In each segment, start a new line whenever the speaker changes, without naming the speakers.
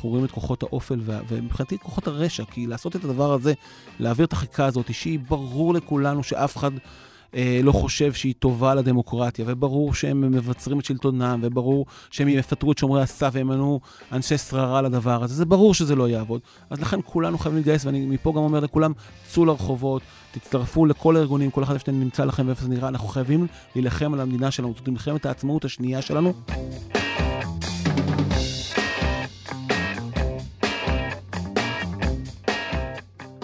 אנחנו רואים את כוחות האופל, ומבחינתי כוחות הרשע, כי לעשות את הדבר הזה, להעביר את החקיקה הזאת, שהיא ברור לכולנו שאף אחד... אה, לא חושב שהיא טובה לדמוקרטיה, וברור שהם מבצרים את שלטונם, וברור שהם יפטרו את שומרי הסף וימנו אנשי שררה לדבר הזה, זה ברור שזה לא יעבוד. אז לכן כולנו חייבים להתגייס, ואני מפה גם אומר לכולם, צאו לרחובות, תצטרפו לכל הארגונים, כל אחד איפה שנמצא לכם ואיפה זה נראה, אנחנו חייבים להילחם על המדינה שלנו, זאת מלחמת העצמאות השנייה שלנו.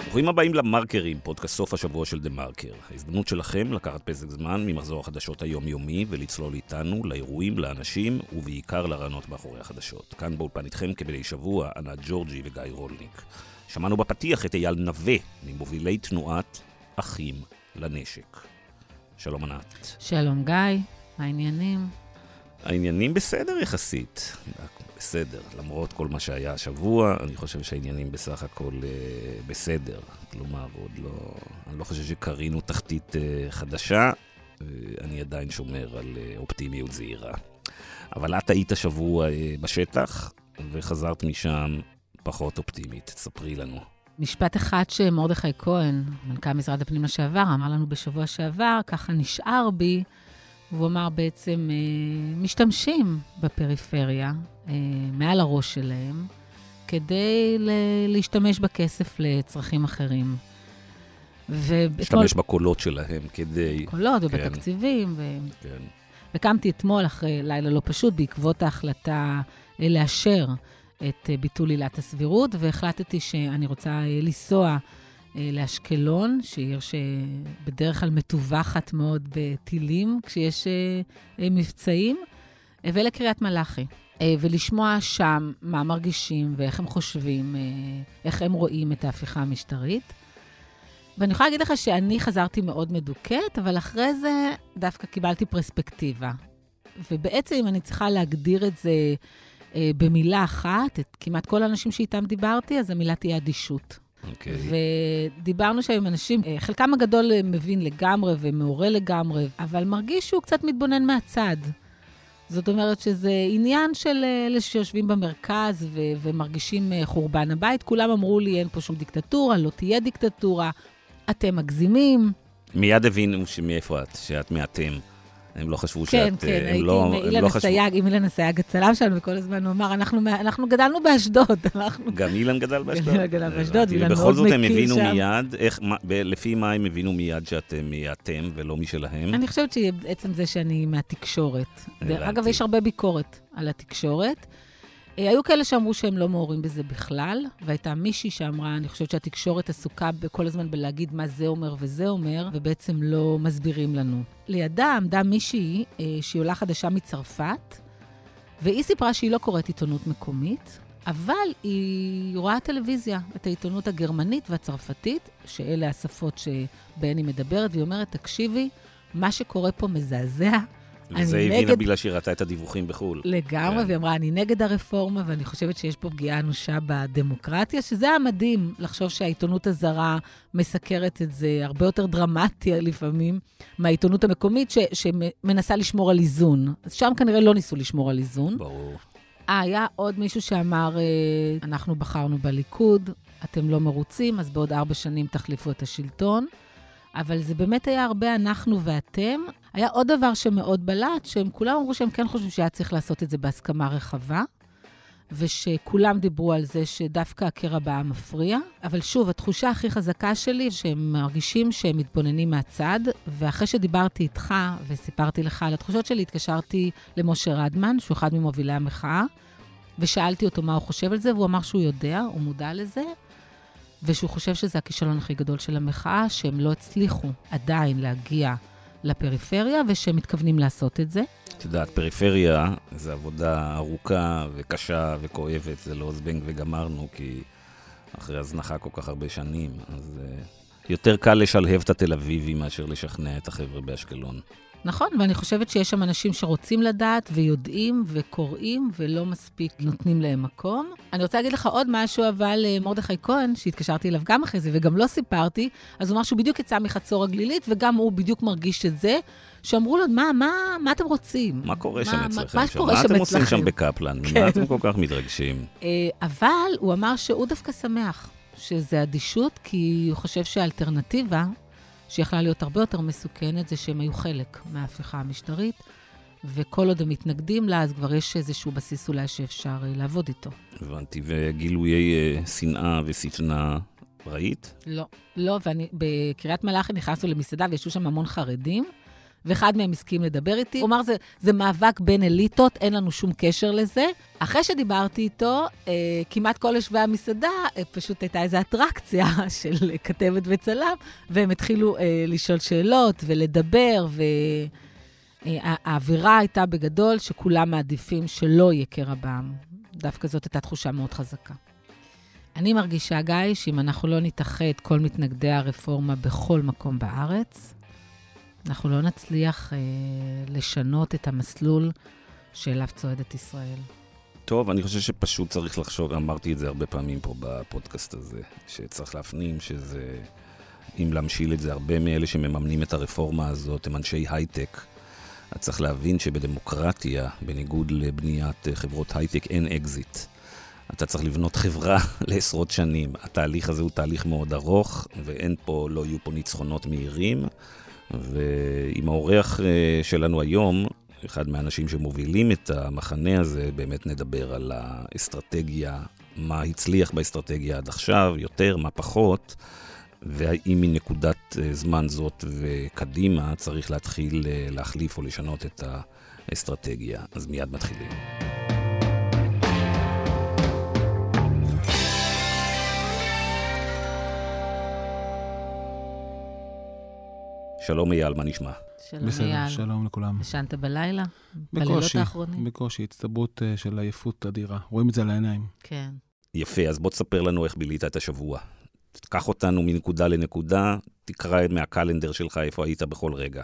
ברוכים הבאים למרקרים, פודקאסט סוף השבוע של דה מרקר. ההזדמנות שלכם לקחת פסק זמן ממחזור החדשות היומיומי ולצלול איתנו לאירועים, לאנשים ובעיקר לרעיונות מאחורי החדשות. כאן באולפן איתכם כבדי שבוע, ענת ג'ורג'י וגיא רולניק. שמענו בפתיח את אייל נווה, ממובילי תנועת אחים לנשק. שלום ענת.
שלום גיא, מה העניינים?
העניינים בסדר יחסית. בסדר. למרות כל מה שהיה השבוע, אני חושב שהעניינים בסך הכל אה, בסדר. כלומר, עוד לא... אני לא חושב שקרינו תחתית אה, חדשה, אה, אני עדיין שומר על אה, אופטימיות זהירה. אבל את היית שבוע אה, בשטח, וחזרת משם פחות אופטימית. ספרי לנו.
משפט אחד שמרדכי כהן, מנכ"ל משרד הפנים לשעבר, אמר לנו בשבוע שעבר, ככה נשאר בי, והוא אמר בעצם, אה, משתמשים בפריפריה, אה, מעל הראש שלהם, כדי להשתמש בכסף לצרכים אחרים.
להשתמש בקולות שלהם כדי...
בקולות כן. ובתקציבים. ו... כן. וקמתי אתמול אחרי לילה לא פשוט, בעקבות ההחלטה אה, לאשר את ביטול עילת הסבירות, והחלטתי שאני רוצה לנסוע לאשקלון, שהיא עיר שבדרך כלל מטווחת מאוד בטילים כשיש מבצעים, ולקריית מלאכי. אה, ולשמוע שם מה מרגישים ואיך הם חושבים, אה, איך הם רואים את ההפיכה המשטרית. ואני יכולה להגיד לך שאני חזרתי מאוד מדוכאת, אבל אחרי זה דווקא קיבלתי פרספקטיבה. ובעצם, אם אני צריכה להגדיר את זה אה, במילה אחת, את כמעט כל האנשים שאיתם דיברתי, אז המילה תהיה אדישות.
אוקיי. Okay.
ודיברנו שם עם אנשים, חלקם הגדול מבין לגמרי ומעורה לגמרי, אבל מרגיש שהוא קצת מתבונן מהצד. זאת אומרת שזה עניין של אלה שיושבים במרכז ו- ומרגישים אה, חורבן הבית. כולם אמרו לי, אין פה שום דיקטטורה, לא תהיה דיקטטורה, אתם מגזימים.
מיד הבינו מאיפה את, שאת מאתם. הם לא חשבו
כן,
שאת...
כן, כן, הייתי
לא,
עם אילן אסייג, עם אילן אסייג הצלם שלנו, וכל הזמן הוא אמר, אנחנו, אנחנו גדלנו באשדוד. אנחנו...
גם אילן גדל באשדוד?
אילן גדל באשדוד, אילן מאוד
מכיר שם.
ובכל זאת
הם הבינו מיד, איך, מה, ב, לפי מה הם הבינו מיד שאתם אתם ולא משלהם?
אני חושבת שעצם זה שאני מהתקשורת. אגב, יש הרבה ביקורת על התקשורת. אה, היו כאלה שאמרו שהם לא מעורים בזה בכלל, והייתה מישהי שאמרה, אני חושבת שהתקשורת עסוקה כל הזמן בלהגיד מה זה אומר וזה אומר, ובעצם לא מסבירים לנו. לידה עמדה מישהי אה, שהיא עולה חדשה מצרפת, והיא סיפרה שהיא לא קוראת עיתונות מקומית, אבל היא רואה טלוויזיה, את העיתונות הגרמנית והצרפתית, שאלה השפות שבהן היא מדברת, והיא אומרת, תקשיבי, מה שקורה פה מזעזע,
וזה הבינה נגד... בגלל שהיא ראתה את הדיווחים בחו"ל.
לגמרי, כן. והיא אמרה, אני נגד הרפורמה, ואני חושבת שיש פה פגיעה אנושה בדמוקרטיה, שזה היה מדהים לחשוב שהעיתונות הזרה מסקרת את זה הרבה יותר דרמטי לפעמים מהעיתונות המקומית, ש, שמנסה לשמור על איזון. אז שם כנראה לא ניסו לשמור על איזון.
ברור.
אה, היה עוד מישהו שאמר, אה, אנחנו בחרנו בליכוד, אתם לא מרוצים, אז בעוד ארבע שנים תחליפו את השלטון. אבל זה באמת היה הרבה אנחנו ואתם. היה עוד דבר שמאוד בלט, שהם כולם אמרו שהם כן חושבים שהיה צריך לעשות את זה בהסכמה רחבה, ושכולם דיברו על זה שדווקא הקרע בעם מפריע. אבל שוב, התחושה הכי חזקה שלי, שהם מרגישים שהם מתבוננים מהצד, ואחרי שדיברתי איתך וסיפרתי לך על התחושות שלי, התקשרתי למשה רדמן, שהוא אחד ממובילי המחאה, ושאלתי אותו מה הוא חושב על זה, והוא אמר שהוא יודע, הוא מודע לזה, ושהוא חושב שזה הכישלון הכי גדול של המחאה, שהם לא הצליחו עדיין להגיע לפריפריה, ושהם מתכוונים לעשות את זה.
את יודעת, פריפריה זה עבודה ארוכה וקשה וכואבת, זה לא זבנג וגמרנו, כי אחרי הזנחה כל כך הרבה שנים, אז uh, יותר קל לשלהב את התל אביבי מאשר לשכנע את החבר'ה באשקלון.
נכון, ואני חושבת שיש שם אנשים שרוצים לדעת ויודעים וקוראים ולא מספיק נותנים להם מקום. אני רוצה להגיד לך עוד משהו, אבל אה, מרדכי כהן, שהתקשרתי אליו גם אחרי זה וגם לא סיפרתי, אז הוא אמר שהוא בדיוק יצא מחצור הגלילית, וגם הוא בדיוק מרגיש את זה, שאמרו לו, מה, מה, מה אתם רוצים?
מה קורה שם אצלכם?
מה
שם?
קורה
מה
שם
אתם עושים
אצלכם?
שם בקפלן?
כן.
מה אתם כל כך מתרגשים?
אה, אבל הוא אמר שהוא דווקא שמח שזה אדישות, כי הוא חושב שהאלטרנטיבה, שיכולה להיות הרבה יותר מסוכנת, זה שהם היו חלק מההפיכה המשטרית, וכל עוד הם מתנגדים לה, אז כבר יש איזשהו בסיס אולי שאפשר אה, לעבוד איתו.
הבנתי, וגילויי אה, שנאה ושטנה ראית?
לא, לא, ואני, בקריית מלאכי נכנסנו למסעדה וישבו שם המון חרדים, ואחד מהם הסכים לדבר איתי. הוא אמר, זה, זה מאבק בין אליטות, אין לנו שום קשר לזה. אחרי שדיברתי איתו, אה, כמעט כל יושבי המסעדה, אה, פשוט הייתה איזו אטרקציה של כתבת וצלם, והם התחילו אה, לשאול שאלות ולדבר, והאווירה הייתה בגדול שכולם מעדיפים שלא יהיה קרע בעם. דווקא זאת הייתה תחושה מאוד חזקה. אני מרגישה, גיא, שאם אנחנו לא נתאחד כל מתנגדי הרפורמה בכל מקום בארץ, אנחנו לא נצליח אה, לשנות את המסלול שאליו צועדת ישראל.
טוב, אני חושב שפשוט צריך לחשוב, אמרתי את זה הרבה פעמים פה בפודקאסט הזה, שצריך להפנים שזה, אם להמשיל את זה, הרבה מאלה שמממנים את הרפורמה הזאת הם אנשי הייטק. אז צריך להבין שבדמוקרטיה, בניגוד לבניית אה, חברות הייטק, אין אקזיט. אתה צריך לבנות חברה לעשרות שנים. התהליך הזה הוא תהליך מאוד ארוך, ואין פה, לא יהיו פה ניצחונות מהירים. ועם האורח אה, שלנו היום, אחד מהאנשים שמובילים את המחנה הזה, באמת נדבר על האסטרטגיה, מה הצליח באסטרטגיה עד עכשיו, יותר, מה פחות, והאם מנקודת אה, זמן זאת וקדימה צריך להתחיל אה, להחליף או לשנות את האסטרטגיה. אז מיד מתחילים. שלום אייל, מה נשמע?
שלום,
בסדר,
אייל.
שלום לכולם.
ישנת בלילה? בלילות
בקושי,
האחרונים?
בקושי, הצטברות אה, של עייפות אדירה. רואים את זה על העיניים.
כן.
יפה, אז בוא תספר לנו איך בילית את השבוע. תקח אותנו מנקודה לנקודה, תקרא מהקלנדר שלך איפה היית בכל רגע.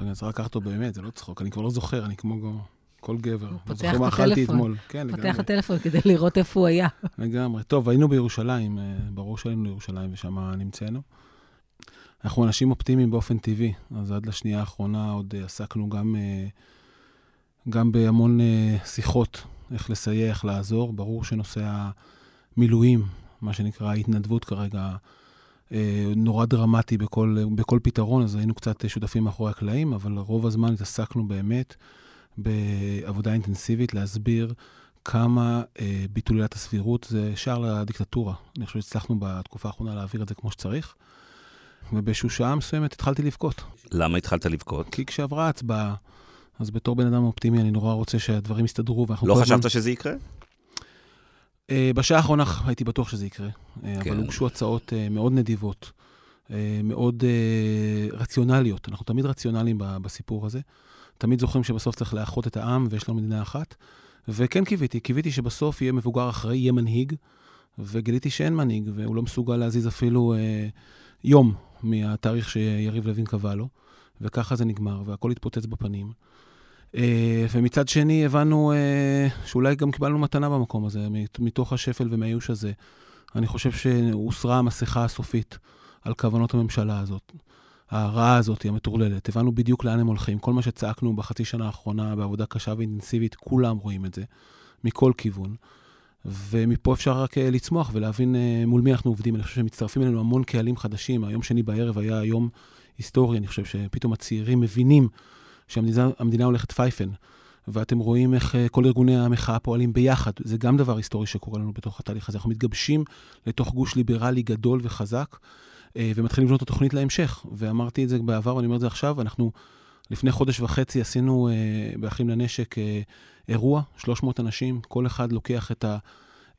אני צריך לקחת אותו באמת, זה לא צחוק, אני כבר לא זוכר, אני כמו כל גבר. לא
פותח את
אכלתי
הטלפון.
אתמול. כן,
פותח
לגמרי.
את הטלפון כדי לראות איפה הוא היה.
לגמרי. טוב, היינו בירושלים, אה, ברור שהיינו לירושלים ושם נמצאנו. אנחנו אנשים אופטימיים באופן טבעי, אז עד לשנייה האחרונה עוד אה, עסקנו גם, אה, גם בהמון אה, שיחות, איך לסייע, איך לעזור. ברור שנושא המילואים, מה שנקרא ההתנדבות כרגע, נורא דרמטי בכל, בכל פתרון, אז היינו קצת שותפים מאחורי הקלעים, אבל רוב הזמן התעסקנו באמת בעבודה אינטנסיבית להסביר כמה ביטול עילת הסבירות זה שער לדיקטטורה. אני חושב שהצלחנו בתקופה האחרונה להעביר את זה כמו שצריך. ובאיזושהי שעה מסוימת התחלתי לבכות.
למה התחלת לבכות?
כי כשעברה ההצבעה, אז בתור בן אדם אופטימי, אני נורא רוצה שהדברים יסתדרו, ואנחנו
לא
כל הזמן-
חשבת שזה יקרה?
אה, בשעה האחרונה הייתי בטוח שזה יקרה, אה,
כן.
אבל הוגשו הצעות אה, מאוד נדיבות, אה, מאוד אה, רציונליות. אנחנו תמיד רציונליים ב- בסיפור הזה. תמיד זוכרים שבסוף צריך לאחות את העם ויש לנו מדינה אחת. וכן קיוויתי, קיוויתי שבסוף יהיה מבוגר אחראי, יהיה מנהיג, וגיליתי שאין מנהיג, והוא לא מסוגל להזיז אפילו אה, יום מהתאריך שיריב לוין קבע לו, וככה זה נגמר, והכל התפוצץ בפנים. אה, ומצד שני, הבנו אה, שאולי גם קיבלנו מתנה במקום הזה, מת- מתוך השפל ומהייאוש הזה. אני חושב שהוסרה המסכה הסופית על כוונות הממשלה הזאת. הרעה הזאת, המטורללת. הבנו בדיוק לאן הם הולכים. כל מה שצעקנו בחצי שנה האחרונה בעבודה קשה ואינטנסיבית, כולם רואים את זה, מכל כיוון. ומפה אפשר רק אה, לצמוח ולהבין אה, מול מי אנחנו עובדים. אני חושב שמצטרפים אלינו המון קהלים חדשים. היום שני בערב היה יום היסטורי, אני חושב שפתאום הצעירים מבינים שהמדינה המדינה הולכת פייפן. ואתם רואים איך אה, כל ארגוני המחאה פועלים ביחד. זה גם דבר היסטורי שקורה לנו בתוך התהליך הזה. אנחנו מתגבשים לתוך גוש ליברלי גדול וחזק, ומתחילים לבנות את התוכנית להמשך. ואמרתי את זה בעבר, ואני אומר את זה עכשיו, אנחנו לפני חודש וחצי עשינו באחים לנשק אירוע, 300 אנשים, כל אחד לוקח את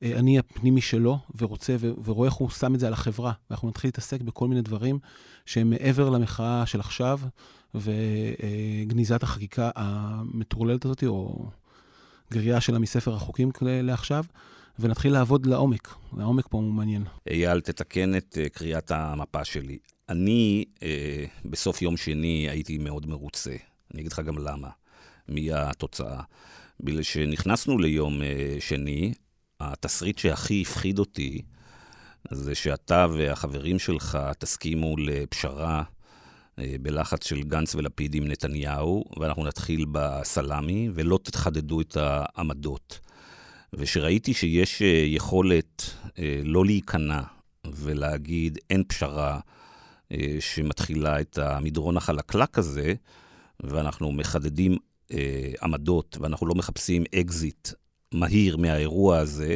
האני הפנימי שלו ורוצה ורואה איך הוא שם את זה על החברה. ואנחנו נתחיל להתעסק בכל מיני דברים שהם מעבר למחאה של עכשיו, וגניזת החקיקה המטורללת הזאת, או גריעה שלה מספר החוקים לעכשיו, ונתחיל לעבוד לעומק. העומק פה הוא מעניין.
אייל, תתקן את אה, קריאת המפה שלי. אני אה, בסוף יום שני הייתי מאוד מרוצה. אני אגיד לך גם למה, מהתוצאה. בגלל שנכנסנו ליום אה, שני, התסריט שהכי הפחיד אותי, זה שאתה והחברים שלך תסכימו לפשרה אה, בלחץ של גנץ ולפיד עם נתניהו, ואנחנו נתחיל בסלאמי, ולא תחדדו את העמדות. וכשראיתי שיש אה, יכולת לא להיכנע ולהגיד אין פשרה שמתחילה את המדרון החלקלק הזה, ואנחנו מחדדים עמדות, ואנחנו לא מחפשים אקזיט מהיר מהאירוע הזה,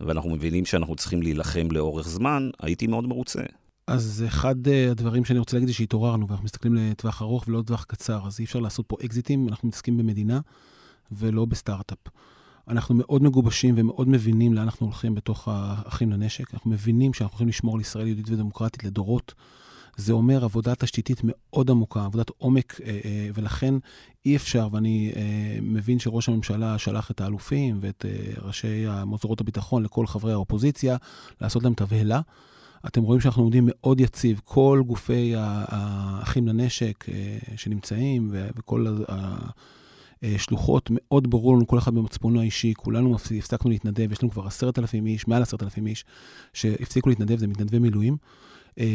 ואנחנו מבינים שאנחנו צריכים להילחם לאורך זמן, הייתי מאוד מרוצה.
אז אחד אה, הדברים שאני רוצה להגיד זה שהתעוררנו, ואנחנו מסתכלים לטווח ארוך ולא לטווח קצר, אז אי אפשר לעשות פה אקזיטים, אנחנו מתעסקים במדינה ולא בסטארט-אפ. אנחנו מאוד מגובשים ומאוד מבינים לאן אנחנו הולכים בתוך האחים לנשק. אנחנו מבינים שאנחנו הולכים לשמור על ישראל יהודית ודמוקרטית לדורות. זה אומר עבודה תשתיתית מאוד עמוקה, עבודת עומק, אה, אה, ולכן אי אפשר, ואני מבין שראש הממשלה שלח את האלופים ואת ראשי מוסדות הביטחון לכל חברי האופוזיציה, לעשות להם תבהלה. אתם רואים שאנחנו עומדים מאוד יציב. כל גופי האחים לנשק אה, שנמצאים וכל השלוחות, מאוד ברור לנו, כל אחד במצפונו האישי, כולנו הפסקנו להתנדב, יש לנו כבר עשרת אלפים איש, מעל עשרת אלפים איש, שהפסיקו להתנדב, זה מתנדבי מילואים, אה,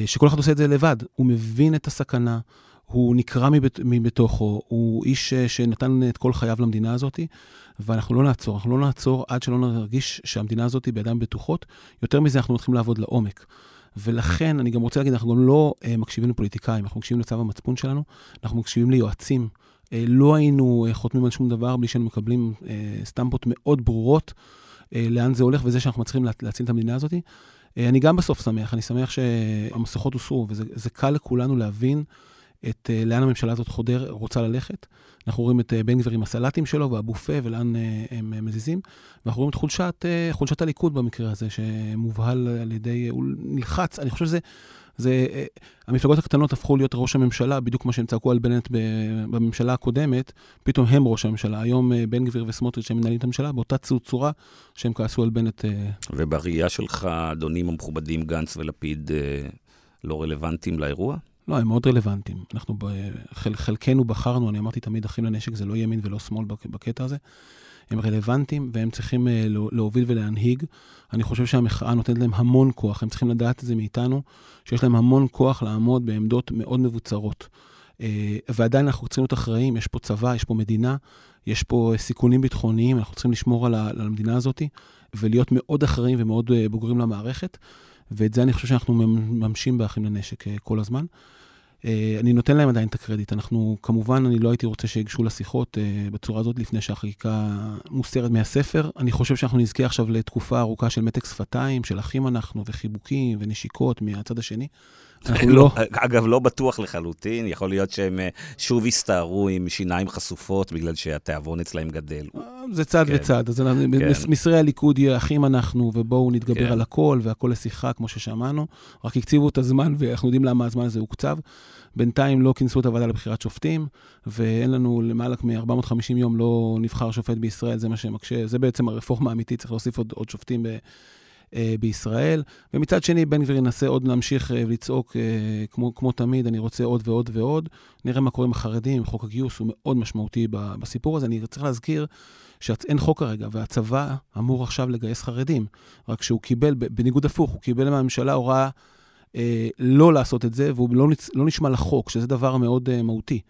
שכל אחד עושה את זה לבד. הוא מבין את הסכנה, הוא נקרע מבית, מבתוכו, הוא איש אה, שנתן את כל חייו למדינה הזאת, ואנחנו לא נעצור, אנחנו לא נעצור עד שלא נרגיש שהמדינה הזאת בידיים בטוחות. יותר מזה, אנחנו מתחילים לעבוד לעומק. ולכן אני גם רוצה להגיד, אנחנו גם לא uh, מקשיבים לפוליטיקאים, אנחנו מקשיבים לצו המצפון שלנו, אנחנו מקשיבים ליועצים. Uh, לא היינו uh, חותמים על שום דבר בלי שהיינו מקבלים uh, סטמפות מאוד ברורות uh, לאן זה הולך וזה שאנחנו מצליחים לה, להציל את המדינה הזאת. Uh, אני גם בסוף שמח, אני שמח שהמסכות הוסרו, וזה קל לכולנו להבין את uh, לאן הממשלה הזאת חודר, רוצה ללכת. אנחנו רואים את uh, בן גביר עם הסלטים שלו והבופה ולאן uh, הם uh, מזיזים. ואנחנו רואים את חולשת, uh, חולשת הליכוד במקרה הזה, שמובהל על ידי, הוא נלחץ. אני חושב שזה, זה, uh, המפלגות הקטנות הפכו להיות ראש הממשלה, בדיוק כמו שהם צעקו על בנט בממשלה הקודמת, פתאום הם ראש הממשלה. היום uh, בן גביר וסמוטריץ' הם מנהלים את הממשלה באותה צורה שהם כעסו על בנט. Uh...
ובראייה שלך, אדונים המכובדים גנץ ולפיד, uh, לא רלוונטיים לאירוע?
לא, הם מאוד רלוונטיים. אנחנו, חל, חלקנו בחרנו, אני אמרתי תמיד, אחים לנשק זה לא ימין ולא שמאל בקטע הזה. הם רלוונטיים והם צריכים אה, להוביל ולהנהיג. אני חושב שהמחאה נותנת להם המון כוח, הם צריכים לדעת את זה מאיתנו, שיש להם המון כוח לעמוד בעמדות מאוד מבוצרות. אה, ועדיין אנחנו צריכים להיות אחראים, יש פה צבא, יש פה מדינה, יש פה סיכונים ביטחוניים, אנחנו צריכים לשמור על המדינה הזאת ולהיות מאוד אחראים ומאוד אה, בוגרים למערכת. ואת זה אני חושב שאנחנו מממשים באחים לנשק אה, כל הזמן. אה, אני נותן להם עדיין את הקרדיט. אנחנו, כמובן, אני לא הייתי רוצה שיגשו לשיחות uh, בצורה הזאת לפני שהחקיקה מוסתרת מהספר. אני חושב שאנחנו נזכה עכשיו לתקופה ארוכה של מתק שפתיים, של אחים אנחנו, וחיבוקים ונשיקות מהצד השני.
אנחנו לא... אגב, לא בטוח לחלוטין, יכול להיות שהם שוב יסתערו עם שיניים חשופות בגלל שהתיאבון אצלהם גדל.
זה צד כן. וצד. אז כן. מסרי הליכוד יהיה אחים אנחנו, ובואו נתגבר כן. על הכל, והכל לשיחה, כמו ששמענו. רק הקציבו את הזמן, ואנחנו יודעים למה הזמן הזה הוקצב. בינתיים לא כינסו את הוועדה לבחירת שופטים, ואין לנו למעלה מ-450 יום לא נבחר שופט בישראל, זה מה שמקשה, זה בעצם הרפורמה האמיתית, צריך להוסיף עוד, עוד שופטים ב... אה, בישראל. ומצד שני, בן גביר ינסה עוד להמשיך אה, ולצעוק אה, כמו, כמו תמיד, אני רוצה עוד ועוד ועוד. נראה מה קורה עם החרדים, חוק הגיוס הוא מאוד משמעותי בסיפור הזה. אני צריך להזכיר שאין חוק כרגע, והצבא אמור עכשיו לגייס חרדים. רק שהוא קיבל, בניגוד הפוך, הוא קיבל מהממשלה הוראה אה, לא לעשות את זה, והוא לא, לא נשמע לחוק, שזה דבר מאוד אה, מהותי.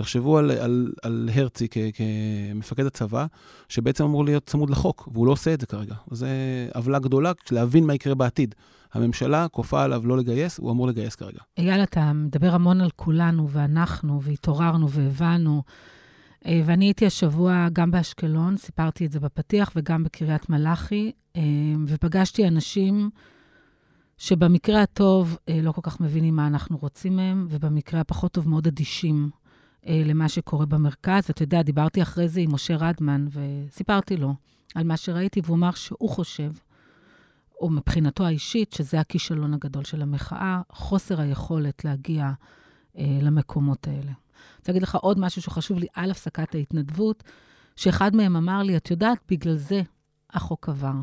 תחשבו על, על, על הרצי כ, כמפקד הצבא, שבעצם אמור להיות צמוד לחוק, והוא לא עושה את זה כרגע. זו עוולה גדולה, להבין מה יקרה בעתיד. הממשלה כופה עליו לא לגייס, הוא אמור לגייס כרגע.
אייל, אתה מדבר המון על כולנו, ואנחנו, והתעוררנו, והבנו. אה, ואני הייתי השבוע גם באשקלון, סיפרתי את זה בפתיח, וגם בקריית מלאכי, אה, ופגשתי אנשים שבמקרה הטוב אה, לא כל כך מבינים מה אנחנו רוצים מהם, ובמקרה הפחות טוב מאוד אדישים למה שקורה במרכז. ואתה יודע, דיברתי אחרי זה עם משה רדמן, וסיפרתי לו על מה שראיתי, והוא אמר שהוא חושב, או מבחינתו האישית, שזה הכישלון הגדול של המחאה, חוסר היכולת להגיע למקומות האלה. רוצה להגיד לך עוד משהו שחשוב לי על הפסקת ההתנדבות, שאחד מהם אמר לי, את יודעת, בגלל זה החוק עבר.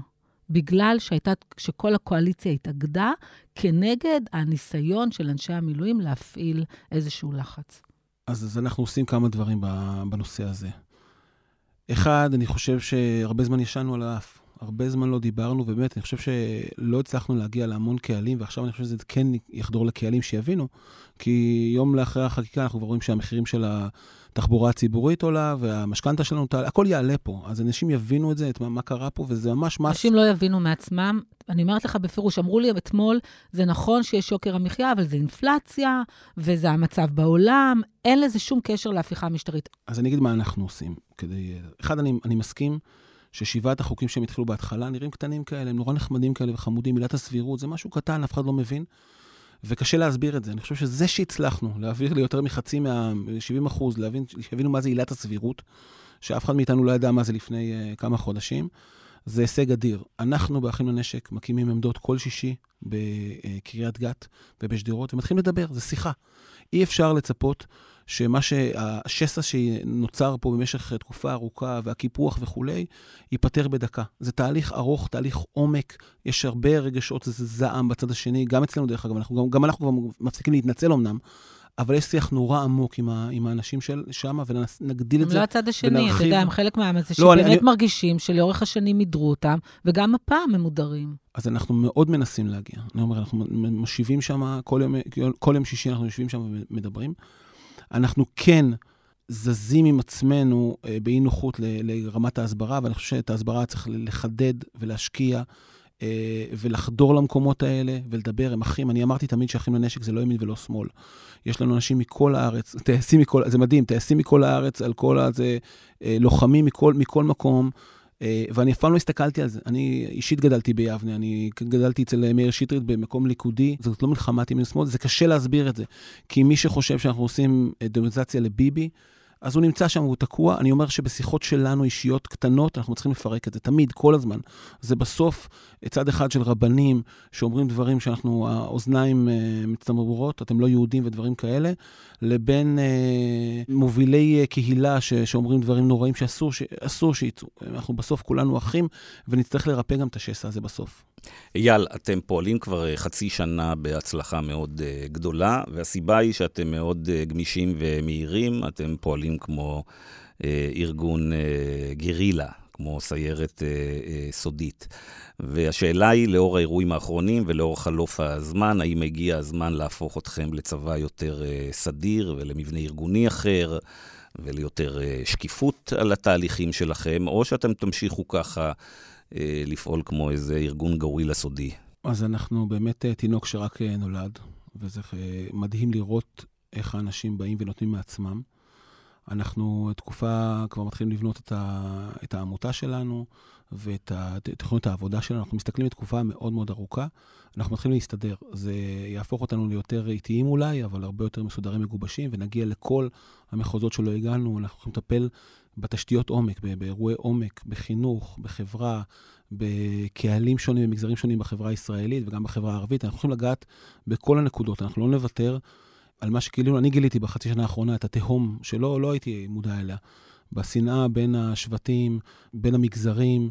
בגלל שהייתה, שכל הקואליציה התאגדה כנגד הניסיון של אנשי המילואים להפעיל איזשהו לחץ.
אז, אז אנחנו עושים כמה דברים בנושא הזה. אחד, אני חושב שהרבה זמן ישנו על האף. הרבה זמן לא דיברנו, ובאמת, אני חושב שלא הצלחנו להגיע להמון קהלים, ועכשיו אני חושב שזה כן יחדור לקהלים שיבינו, כי יום לאחרי החקיקה אנחנו כבר רואים שהמחירים של התחבורה הציבורית עולה, והמשכנתה שלנו תעלה, הכל יעלה פה. אז אנשים יבינו את זה, את מה, מה קרה פה, וזה ממש מס...
אנשים לא יבינו מעצמם. אני אומרת לך בפירוש, אמרו לי אתמול, זה נכון שיש יוקר המחיה, אבל זה אינפלציה, וזה המצב בעולם, אין לזה שום קשר להפיכה המשטרית.
אז אני אגיד מה אנחנו עושים. כדי... אחד, אני, אני מסכים. ששבעת החוקים שהם התחילו בהתחלה נראים קטנים כאלה, הם נורא נחמדים כאלה וחמודים, עילת הסבירות, זה משהו קטן, אף אחד לא מבין. וקשה להסביר את זה. אני חושב שזה שהצלחנו להעביר ליותר מחצי מה-70 אחוז, להבין, שיבינו מה זה עילת הסבירות, שאף אחד מאיתנו לא ידע מה זה לפני uh, כמה חודשים, זה הישג אדיר. אנחנו באחים לנשק מקימים עמדות כל שישי בקריית גת ובשדרות, ומתחילים לדבר, זה שיחה. אי אפשר לצפות שמה שהשסע שנוצר פה במשך תקופה ארוכה והקיפוח וכולי, ייפתר בדקה. זה תהליך ארוך, תהליך עומק, יש הרבה רגשות, זעם בצד השני, גם אצלנו דרך אגב, אנחנו, גם, גם אנחנו כבר מפסיקים להתנצל אמנם, אבל יש שיח נורא עמוק עם, ה, עם האנשים של שם, ונגדיל את זה.
הם לא הצד השני. אתה יודע, הם חלק מהעם הזה, לא, שבאמת אני, מרגישים שלאורך השנים מידרו אותם, וגם הפעם הם מודרים.
אז אנחנו מאוד מנסים להגיע. אני אומר, אנחנו משיבים שם, כל יום, כל יום שישי אנחנו יושבים שם ומדברים. אנחנו כן זזים עם עצמנו אה, באי נוחות לרמת ההסברה, ואני חושב שאת ההסברה צריך לחדד ולהשקיע. אה, ולחדור למקומות האלה ולדבר, הם אחים. אני אמרתי תמיד שאחים לנשק זה לא ימין ולא שמאל. יש לנו אנשים מכל הארץ, טייסים מכל, זה מדהים, טייסים מכל הארץ, על כל הזה, אה, לוחמים מכל, מכל מקום. אה, ואני אף פעם לא הסתכלתי על זה. אני אישית גדלתי ביבנה, אני גדלתי אצל מאיר שטרית במקום ליכודי, זאת לא מלחמת ימין ושמאל, זה קשה להסביר את זה. כי מי שחושב שאנחנו עושים דמוניזציה לביבי, אז הוא נמצא שם, הוא תקוע. אני אומר שבשיחות שלנו, אישיות קטנות, אנחנו צריכים לפרק את זה תמיד, כל הזמן. זה בסוף צד אחד של רבנים שאומרים דברים שאנחנו, האוזניים uh, מצטמררות, אתם לא יהודים ודברים כאלה, לבין uh, מובילי uh, קהילה ש, שאומרים דברים נוראים שאסור, שאסור שיצאו. אנחנו בסוף כולנו אחים, ונצטרך לרפא גם את השסע הזה בסוף.
אייל, אתם פועלים כבר חצי שנה בהצלחה מאוד uh, גדולה, והסיבה היא שאתם מאוד uh, גמישים ומהירים, אתם פועלים כמו uh, ארגון uh, גרילה, כמו סיירת uh, uh, סודית. והשאלה היא, לאור האירועים האחרונים ולאור חלוף הזמן, האם הגיע הזמן להפוך אתכם לצבא יותר uh, סדיר ולמבנה ארגוני אחר? וליותר uh, שקיפות על התהליכים שלכם, או שאתם תמשיכו ככה אה, לפעול כמו איזה ארגון גורילה סודי.
אז אנחנו באמת אה, תינוק שרק אה, נולד, וזה מדהים לראות איך האנשים באים ונותנים מעצמם. אנחנו תקופה כבר מתחילים לבנות את, ה, את העמותה שלנו ואת תוכנית העבודה שלנו. אנחנו מסתכלים בתקופה מאוד מאוד ארוכה, אנחנו מתחילים להסתדר. זה יהפוך אותנו ליותר איטיים אולי, אבל הרבה יותר מסודרים, מגובשים, ונגיע לכל המחוזות שלא הגענו. אנחנו יכולים לטפל בתשתיות עומק, באירועי עומק, בחינוך, בחברה, בקהלים שונים, במגזרים שונים בחברה הישראלית וגם בחברה הערבית. אנחנו יכולים לגעת בכל הנקודות, אנחנו לא נוותר על מה שכאילו, אני גיליתי בחצי שנה האחרונה את התהום שלא לא הייתי מודע אליה, בשנאה בין השבטים, בין המגזרים.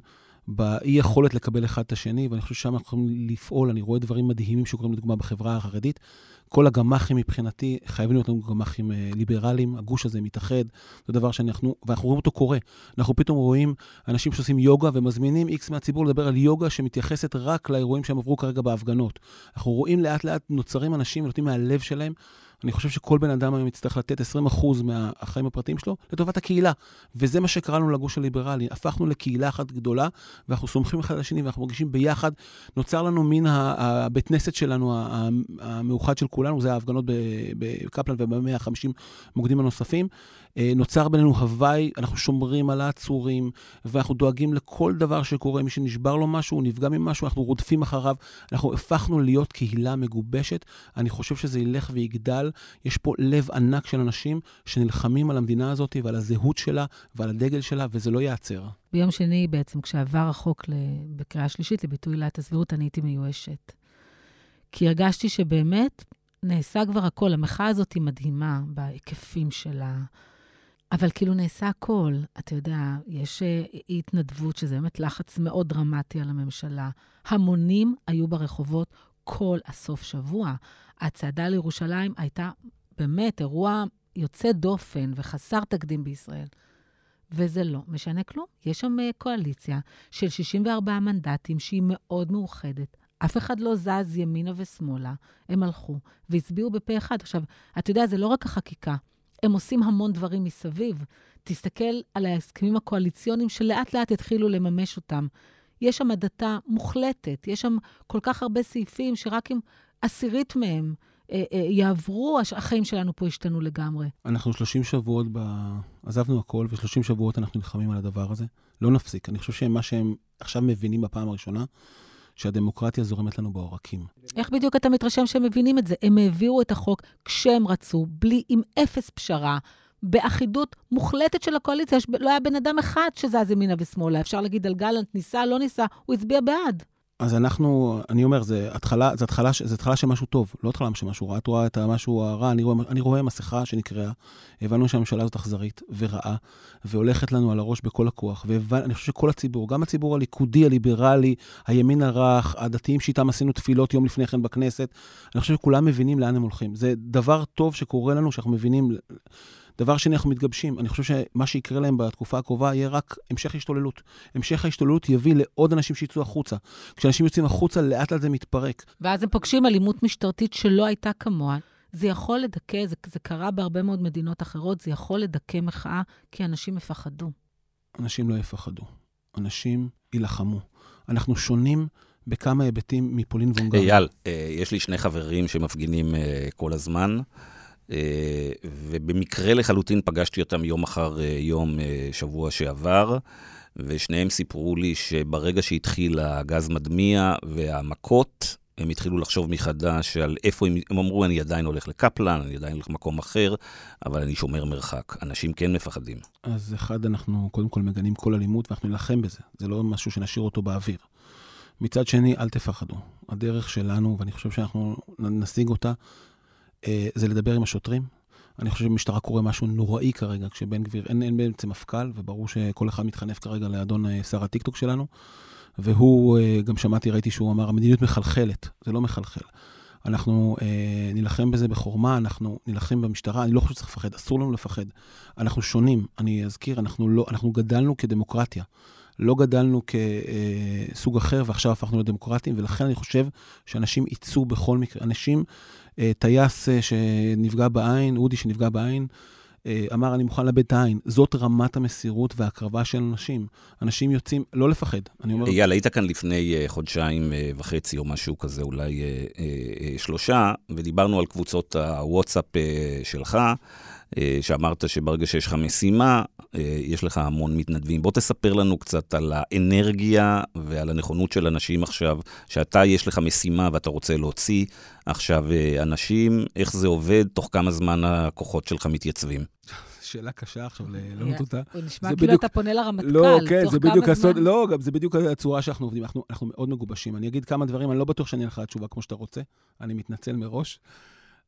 באי יכולת לקבל אחד את השני, ואני חושב ששם אנחנו יכולים לפעול. אני רואה דברים מדהימים שקורים, לדוגמה, בחברה החרדית. כל הגמ"חים מבחינתי חייבים להיות לנו גמ"חים אה, ליברליים, הגוש הזה מתאחד, זה דבר שאנחנו, ואנחנו רואים אותו קורה. אנחנו פתאום רואים אנשים שעושים יוגה ומזמינים איקס מהציבור לדבר על יוגה שמתייחסת רק לאירועים שהם עברו כרגע בהפגנות. אנחנו רואים לאט לאט נוצרים אנשים ונותנים מהלב שלהם. אני חושב שכל בן אדם היום יצטרך לתת 20% מהחיים הפרטיים שלו לטובת הקהילה. וזה מה שקראנו לגוש הליברלי. הפכנו לקהילה אחת גדולה, ואנחנו סומכים אחד על השני, ואנחנו מרגישים ביחד. נוצר לנו מין הבית כנסת שלנו, המאוחד של כולנו, זה ההפגנות בקפלן וב-150 מוקדים הנוספים. אה, נוצר בינינו הוואי, אנחנו שומרים על העצורים, ואנחנו דואגים לכל דבר שקורה. מי שנשבר לו משהו, הוא נפגע ממשהו, אנחנו רודפים אחריו. אנחנו הפכנו להיות קהילה מגובשת. אני חושב שזה ילך ויגדל. יש פה לב ענק של אנשים שנלחמים על המדינה הזאת ועל הזהות שלה ועל הדגל שלה, וזה לא ייעצר.
ביום שני בעצם, כשעבר החוק בקריאה שלישית לביטוי עילת הסבירות, אני הייתי מיואשת. כי הרגשתי שבאמת נעשה כבר הכל. המחאה הזאת היא מדהימה בהיקפים שלה. אבל כאילו נעשה הכל. אתה יודע, יש אה, התנדבות, שזה באמת לחץ מאוד דרמטי על הממשלה. המונים היו ברחובות כל הסוף שבוע. הצעדה לירושלים הייתה באמת אירוע יוצא דופן וחסר תקדים בישראל. וזה לא משנה כלום. יש שם אה, קואליציה של 64 מנדטים שהיא מאוד מאוחדת. אף אחד לא זז ימינה ושמאלה, הם הלכו והצביעו בפה אחד. עכשיו, אתה יודע, זה לא רק החקיקה, הם עושים המון דברים מסביב. תסתכל על ההסכמים הקואליציוניים שלאט-לאט יתחילו לממש אותם. יש שם הדתה מוחלטת, יש שם כל כך הרבה סעיפים שרק אם עשירית מהם אה, אה, יעברו, החיים שלנו פה ישתנו לגמרי.
אנחנו 30 שבועות, ב... עזבנו הכל, ו-30 שבועות אנחנו נלחמים על הדבר הזה. לא נפסיק. אני חושב שמה שהם עכשיו מבינים בפעם הראשונה, שהדמוקרטיה זורמת לנו בעורקים.
איך בדיוק אתה מתרשם שהם מבינים את זה? הם העבירו את החוק כשהם רצו, בלי, עם אפס פשרה, באחידות מוחלטת של הקואליציה. לא היה בן אדם אחד שזז ימינה ושמאלה. אפשר להגיד על גלנט, ניסה, לא ניסה, הוא הצביע בעד.
אז אנחנו, אני אומר, זה התחלה, זה התחלה, זה התחלה של משהו טוב, לא התחלה של משהו רע. את רואה את המשהו הרע, אני רואה, אני רואה מסכה שנקרעה, הבנו שהממשלה הזאת אכזרית ורעה, והולכת לנו על הראש בכל הכוח, ואני חושב שכל הציבור, גם הציבור הליכודי, הליברלי, הימין הרך, הדתיים שאיתם עשינו תפילות יום לפני כן בכנסת, אני חושב שכולם מבינים לאן הם הולכים. זה דבר טוב שקורה לנו, שאנחנו מבינים... דבר שני, אנחנו מתגבשים. אני חושב שמה שיקרה להם בתקופה הקרובה יהיה רק המשך השתוללות. המשך ההשתוללות יביא לעוד אנשים שיצאו החוצה. כשאנשים יוצאים החוצה, לאט לאט זה מתפרק.
ואז הם פוגשים אלימות משטרתית שלא הייתה כמוה. זה יכול לדכא, זה, זה קרה בהרבה מאוד מדינות אחרות, זה יכול לדכא מחאה, כי אנשים יפחדו.
אנשים לא יפחדו. אנשים יילחמו. אנחנו שונים בכמה היבטים מפולין והונגריה.
אייל, אה, יש לי שני חברים שמפגינים אה, כל הזמן. אה, ובמקרה לחלוטין פגשתי אותם יום אחר אה, יום אה, שבוע שעבר, ושניהם סיפרו לי שברגע שהתחיל הגז מדמיע והמכות, הם התחילו לחשוב מחדש על איפה הם, הם אמרו, אני עדיין הולך לקפלן, אני עדיין הולך למקום אחר, אבל אני שומר מרחק. אנשים כן מפחדים.
אז אחד, אנחנו קודם כל מגנים כל אלימות ואנחנו נילחם בזה. זה לא משהו שנשאיר אותו באוויר. מצד שני, אל תפחדו. הדרך שלנו, ואני חושב שאנחנו נשיג אותה, זה לדבר עם השוטרים. אני חושב שבמשטרה קורה משהו נוראי כרגע, כשבן גביר, אין, אין בעצם מפכ"ל, וברור שכל אחד מתחנף כרגע לאדון אה, שר הטיקטוק שלנו. והוא, אה, גם שמעתי, ראיתי שהוא אמר, המדיניות מחלחלת, זה לא מחלחל. אנחנו אה, נילחם בזה בחורמה, אנחנו נילחם במשטרה, אני לא חושב שצריך לפחד, אסור לנו לפחד. אנחנו שונים, אני אזכיר, אנחנו, לא, אנחנו גדלנו כדמוקרטיה. לא גדלנו כסוג אחר ועכשיו הפכנו לדמוקרטים, ולכן אני חושב שאנשים יצאו בכל מקרה. אנשים אה, טייס אה, שנפגע בעין, אודי שנפגע בעין, אה, אמר, אני מוכן לאבד את העין. זאת רמת המסירות וההקרבה של אנשים. אנשים יוצאים, לא לפחד. אני אומר...
אייל, היית כאן לפני חודשיים וחצי או משהו כזה, אולי שלושה, ודיברנו על קבוצות הוואטסאפ שלך. אה, שאמרת שברגע שיש לך משימה, אה, יש לך המון מתנדבים. בוא תספר לנו קצת על האנרגיה ועל הנכונות של אנשים עכשיו, שאתה, יש לך משימה ואתה רוצה להוציא עכשיו אה, אנשים, איך זה עובד, תוך כמה זמן הכוחות שלך מתייצבים.
שאלה קשה עכשיו לענות אותה.
הוא נשמע כאילו אתה פונה לרמטכ"ל,
לא, כן, זה בדיוק הסוד, לא, גם זה בדיוק הצורה שאנחנו עובדים. אנחנו, אנחנו מאוד מגובשים. אני אגיד כמה דברים, אני לא בטוח שאני לך תשובה כמו שאתה רוצה, אני מתנצל מראש.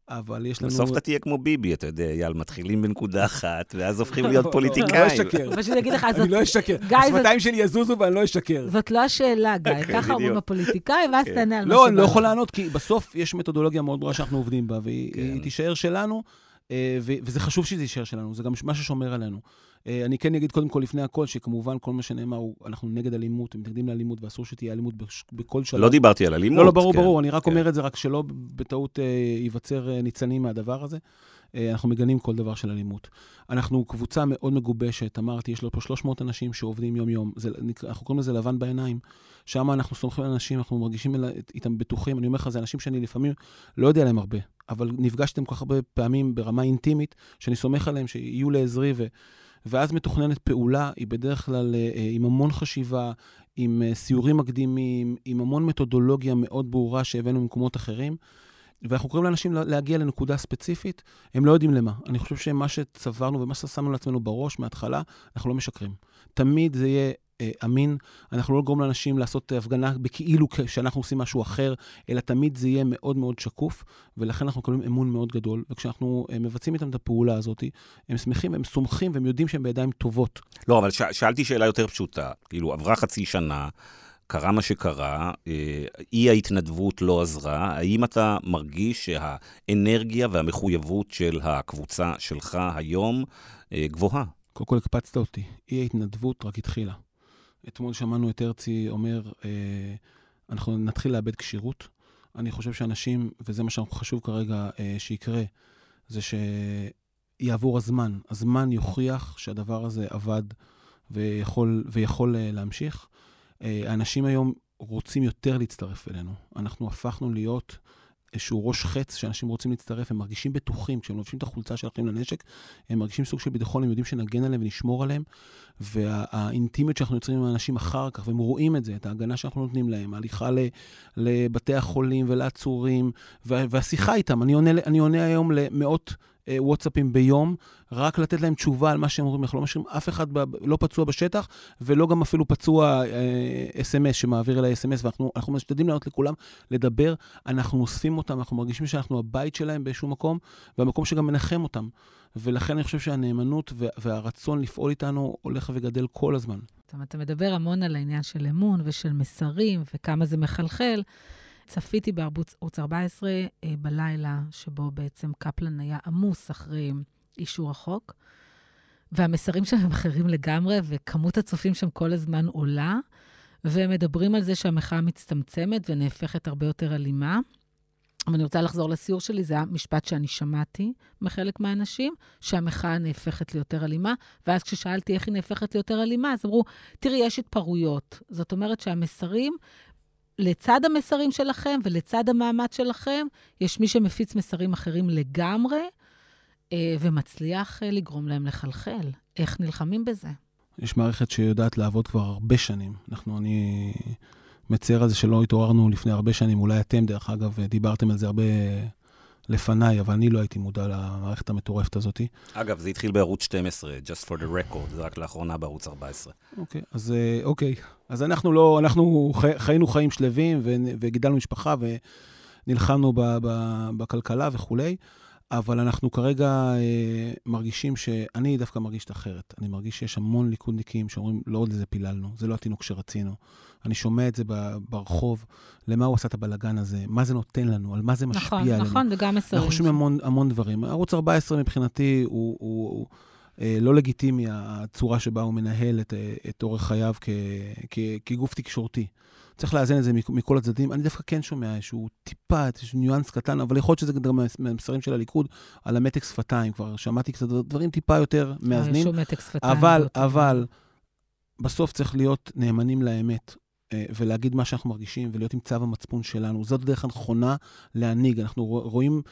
אבל יש לנו...
בסוף אתה תהיה כמו ביבי, אתה יודע, אייל, מתחילים בנקודה אחת, ואז הופכים להיות פוליטיקאים. אני
לא אשקר.
פשוט אגיד לך,
אני לא אשקר. השפתיים שלי יזוזו ואני לא אשקר.
זאת לא השאלה, גיא. כן, ככה אומרים הפוליטיקאים, ואז כן. תענה על מה
שבא. לא, אני לא יכול לענות, כי בסוף יש מתודולוגיה מאוד ברורה שאנחנו עובדים בה, והיא כן. תישאר שלנו, אה, וזה חשוב שזה יישאר שלנו, זה גם מה ששומר עלינו. אה, אני כן אגיד קודם כל, לפני הכל, שכמובן כל מה שנאמר הוא, אנחנו נגד אלימות, מתנגדים לאלימות, ואסור שתהיה אלימות בכל שלב.
לא דיברתי על אלימות.
לא, לא, ברור, כן, ברור, אני רק כן. אומר את זה, רק שלא בטעות אה, ייווצר אה, ניצנים מהדבר הזה. אנחנו מגנים כל דבר של אלימות. אנחנו קבוצה מאוד מגובשת, אמרתי, יש לו פה 300 אנשים שעובדים יום-יום, אנחנו קוראים לזה לבן בעיניים. שם אנחנו סומכים על אנשים, אנחנו מרגישים איתם בטוחים. אני אומר לך, זה אנשים שאני לפעמים לא יודע עליהם הרבה, אבל נפגשתם כל כך הרבה פעמים ברמה אינטימית, שאני סומך עליהם שיהיו לעזרי ו... ואז מתוכננת פעולה, היא בדרך כלל אה, אה, עם המון חשיבה, עם אה, סיורים מקדימים, עם המון מתודולוגיה מאוד ברורה שהבאנו ממקומות אחרים. ואנחנו קוראים לאנשים להגיע לנקודה ספציפית, הם לא יודעים למה. אני חושב שמה שצברנו ומה ששמנו לעצמנו בראש מההתחלה, אנחנו לא משקרים. תמיד זה יהיה אמין. אנחנו לא נגרום לאנשים לעשות הפגנה בכאילו שאנחנו עושים משהו אחר, אלא תמיד זה יהיה מאוד מאוד שקוף, ולכן אנחנו מקבלים אמון מאוד גדול. וכשאנחנו אה, מבצעים איתם את הפעולה הזאת, הם שמחים, הם סומכים, והם יודעים שהם בידיים טובות.
לא, אבל ש- שאלתי שאלה יותר פשוטה. כאילו, עברה חצי שנה, קרה מה שקרה, אה, אי ההתנדבות לא עזרה, האם אתה מרגיש שהאנרגיה והמחויבות של הקבוצה שלך היום אה, גבוהה?
קודם כל הקפצת אותי, אי ההתנדבות רק התחילה. אתמול שמענו את הרצי אומר, אה, אנחנו נתחיל לאבד כשירות. אני חושב שאנשים, וזה מה שחשוב כרגע שיקרה, זה שיעבור הזמן. הזמן יוכיח שהדבר הזה עבד ויכול, ויכול להמשיך. האנשים היום רוצים יותר להצטרף אלינו. אנחנו הפכנו להיות איזשהו ראש חץ שאנשים רוצים להצטרף, הם מרגישים בטוחים, כשהם לובשים את החולצה של אחים לנשק, הם מרגישים סוג של ביטחון, הם יודעים שנגן עליהם ונשמור עליהם, והאינטימיות שאנחנו יוצרים עם האנשים אחר כך, והם רואים את זה, את ההגנה שאנחנו נותנים להם, ההליכה לבתי החולים ולעצורים, והשיחה איתם. אני עונה, אני עונה היום למאות וואטסאפים ביום, רק לתת להם תשובה על מה שהם אומרים. אנחנו לא משאירים אף אחד ב, לא פצוע בשטח, ולא גם אפילו פצוע אס.אם.אס אה, שמעביר אליי אס.אם.אס, ואנחנו משתדלים לענות לכולם, לדבר. אנחנו אוספים אותם, אנחנו מרגישים שאנחנו הבית שלהם באיזשהו מקום, והמקום שגם מנחם אותם. ולכן אני חושב שהנאמנות והרצון לפעול איתנו הולך וגדל כל הזמן.
אתה מדבר המון על העניין של אמון ושל מסרים וכמה זה מחלחל. צפיתי בערוץ 14 אה, בלילה, שבו בעצם קפלן היה עמוס אחרי אישור החוק, והמסרים שם הם אחרים לגמרי, וכמות הצופים שם כל הזמן עולה, והם מדברים על זה שהמחאה מצטמצמת ונהפכת הרבה יותר אלימה. אבל אני רוצה לחזור לסיור שלי, זה היה משפט שאני שמעתי מחלק מהאנשים, שהמחאה נהפכת ליותר אלימה, ואז כששאלתי איך היא נהפכת ליותר אלימה, אז אמרו, תראי, יש התפרעויות. זאת אומרת שהמסרים לצד המסרים שלכם ולצד המאמץ שלכם, יש מי שמפיץ מסרים אחרים לגמרי, אה, ומצליח אה, לגרום להם לחלחל. איך נלחמים בזה?
יש מערכת שיודעת לעבוד כבר הרבה שנים. אנחנו, אני מצר על זה שלא התעוררנו לפני הרבה שנים, אולי אתם, דרך אגב, דיברתם על זה הרבה לפניי, אבל אני לא הייתי מודע למערכת המטורפת הזאת.
אגב, זה התחיל בערוץ 12, just for the record, זה רק לאחרונה בערוץ 14.
אוקיי, אז אה, אוקיי. אז אנחנו לא, אנחנו חיינו חיים שלווים וגידלנו משפחה ונלחמנו בכלכלה וכולי. אבל אנחנו כרגע אה, מרגישים שאני דווקא מרגיש את אחרת. אני מרגיש שיש המון ליכודניקים שאומרים, לא עוד לזה פיללנו, זה לא התינוק שרצינו. אני שומע את זה ברחוב, למה הוא עשה את הבלגן הזה, מה זה נותן לנו, על מה זה משפיע
נכון,
עלינו.
נכון, נכון, וגם מסרים.
אנחנו שומעים המון, המון דברים. ערוץ 14 מבחינתי הוא, הוא, הוא אה, לא לגיטימי, הצורה שבה הוא מנהל את, אה, את אורח חייו כ, כ, כגוף תקשורתי. צריך לאזן את זה מכל הצדדים. אני דווקא כן שומע איזשהו טיפה, איזשהו ניואנס קטן, אבל יכול להיות שזה גם מהמסרים של הליכוד על המתק שפתיים. כבר שמעתי קצת דברים טיפה יותר מאזנים.
שפתיים.
אבל, אבל, בסוף צריך להיות נאמנים לאמת. אה, ולהגיד מה שאנחנו מרגישים ולהיות עם צו המצפון שלנו. זאת הדרך הנכונה להנהיג. אנחנו רואים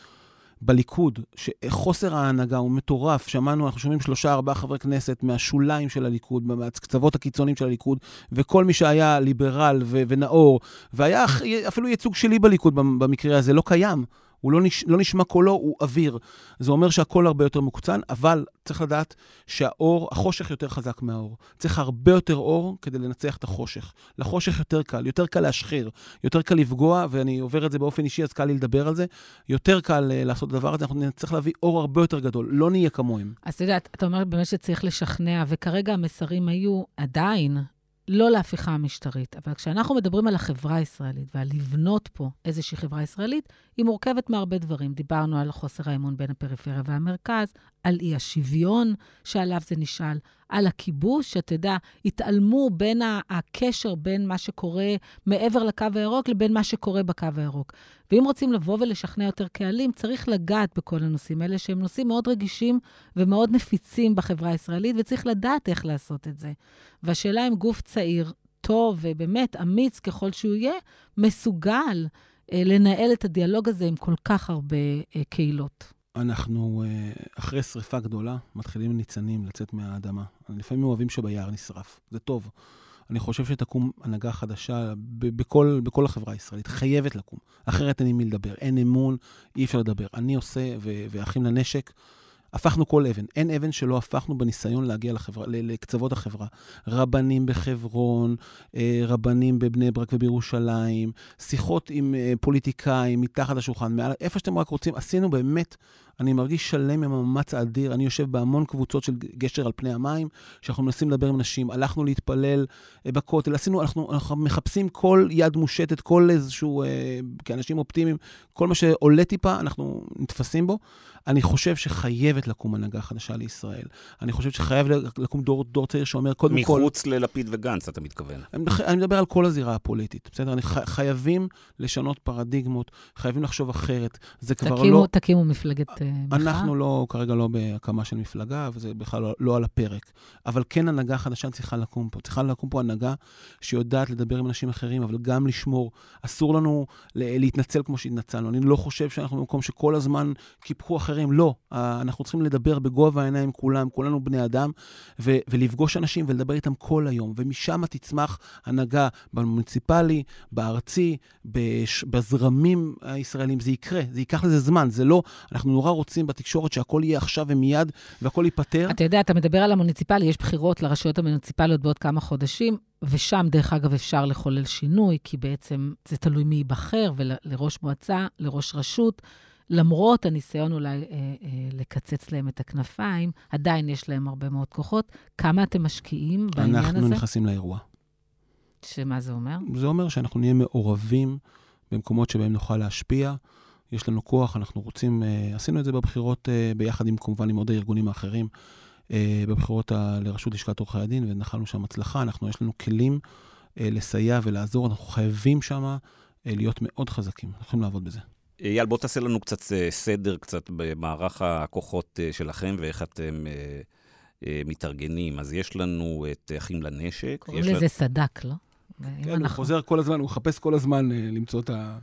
בליכוד, שחוסר ההנהגה הוא מטורף. שמענו, אנחנו שומעים שלושה, ארבעה חברי כנסת מהשוליים של הליכוד, מהקצוות הקיצוניים של הליכוד, וכל מי שהיה ליברל ו- ונאור, והיה אפילו ייצוג שלי בליכוד במקרה הזה, לא קיים. הוא לא, נש, לא נשמע קולו, הוא אוויר. זה אומר שהקול הרבה יותר מוקצן, אבל צריך לדעת שהאור, החושך יותר חזק מהאור. צריך הרבה יותר אור כדי לנצח את החושך. לחושך יותר קל, יותר קל להשחיר, יותר קל לפגוע, ואני עובר את זה באופן אישי, אז קל לי לדבר על זה. יותר קל uh, לעשות את הדבר הזה, אנחנו נצטרך להביא אור הרבה יותר גדול, לא נהיה כמוהם.
אז אתה יודע, אתה אומר באמת שצריך לשכנע, וכרגע המסרים היו עדיין לא להפיכה המשטרית, אבל כשאנחנו מדברים על החברה הישראלית ועל לבנות פה איזושהי חברה ישראלית, היא מורכבת מהרבה דברים. דיברנו על חוסר האמון בין הפריפריה והמרכז, על אי השוויון שעליו זה נשאל, על הכיבוש, שאתה יודע, התעלמו בין הקשר בין מה שקורה מעבר לקו הירוק לבין מה שקורה בקו הירוק. ואם רוצים לבוא ולשכנע יותר קהלים, צריך לגעת בכל הנושאים האלה, שהם נושאים מאוד רגישים ומאוד נפיצים בחברה הישראלית, וצריך לדעת איך לעשות את זה. והשאלה אם גוף צעיר, טוב ובאמת אמיץ ככל שהוא יהיה, מסוגל אה, לנהל את הדיאלוג הזה עם כל כך הרבה אה, קהילות.
אנחנו, אה, אחרי שריפה גדולה, מתחילים ניצנים לצאת מהאדמה. לפעמים אוהבים שביער נשרף, זה טוב. אני חושב שתקום הנהגה חדשה בכל, בכל החברה הישראלית, חייבת לקום. אחרת אין עם מי לדבר, אין אמון, אי אפשר לדבר. אני עושה, ו- ואחים לנשק, הפכנו כל אבן. אין אבן שלא הפכנו בניסיון להגיע לחברה, לקצוות החברה. רבנים בחברון, אה, רבנים בבני ברק ובירושלים, שיחות עם אה, פוליטיקאים מתחת לשולחן, מעל, איפה שאתם רק רוצים. עשינו באמת אני מרגיש שלם עם המאמץ האדיר. אני יושב בהמון קבוצות של גשר על פני המים, שאנחנו מנסים לדבר עם נשים. הלכנו להתפלל אה, בכותל, עשינו, אנחנו, אנחנו מחפשים כל יד מושטת, כל איזשהו, אה, כאנשים אופטימיים, כל מה שעולה טיפה, אנחנו נתפסים בו. אני חושב שחייבת לקום הנהגה חדשה לישראל. אני חושב שחייב לקום דור, דור צעיר שאומר, קודם
מחוץ כל... מחוץ ללפיד וגנץ, אתה מתכוון.
אני, אני מדבר על כל הזירה הפוליטית, בסדר? אני ח, חייבים לשנות פרדיגמות, חייבים לחשוב אחרת. זה כבר
תקימו,
לא...
תקימו מפלגת מחאה?
אנחנו לא, כרגע לא בהקמה של מפלגה, וזה בכלל לא, לא על הפרק. אבל כן הנהגה חדשה צריכה לקום פה. צריכה לקום פה הנהגה שיודעת לדבר עם אנשים אחרים, אבל גם לשמור. אסור לנו להתנצל כמו שהתנצלנו. אני לא חושב שאנחנו במקום שכל הזמן קיפחו אחרים. לא. אנחנו צריכים לדבר בגובה העיניים כולם, כולנו בני אדם, ו- ולפגוש אנשים ולדבר איתם כל היום. ומשם תצמח הנהגה במוניציפלי, בארצי, בש- בזרמים הישראלים. זה יקרה, זה ייקח לזה זמן. זה לא, אנחנו נורא רוצים בתקשורת שהכל יהיה עכשיו ומיד, והכל ייפתר.
אתה יודע, אתה מדבר על המוניציפלי, יש בחירות לרשויות המוניציפליות בעוד כמה חודשים. ושם, דרך אגב, אפשר לחולל שינוי, כי בעצם זה תלוי מי ייבחר, ולראש מועצה, לראש רשות. למרות הניסיון אולי אה, אה, לקצץ להם את הכנפיים, עדיין יש להם הרבה מאוד כוחות. כמה אתם משקיעים בעניין
אנחנו
הזה?
אנחנו נכנסים לאירוע.
שמה זה אומר?
זה אומר שאנחנו נהיה מעורבים במקומות שבהם נוכל להשפיע. יש לנו כוח, אנחנו רוצים, אה, עשינו את זה בבחירות אה, ביחד עם, כמובן, עם עוד הארגונים האחרים, אה, בבחירות ה, לראשות לשכת עורכי הדין, ונחלנו שם הצלחה. אנחנו, יש לנו כלים לסייע ולעזור, אנחנו חייבים שם להיות מאוד חזקים, אנחנו יכולים לעבוד בזה.
אייל, בוא תעשה לנו קצת סדר, קצת במערך הכוחות שלכם ואיך אתם מתארגנים. אז יש לנו את אחים לנשק.
קוראים לזה לנו... סדק, לא?
כן, אנחנו... הוא חוזר כל הזמן, הוא מחפש כל הזמן למצוא את ה...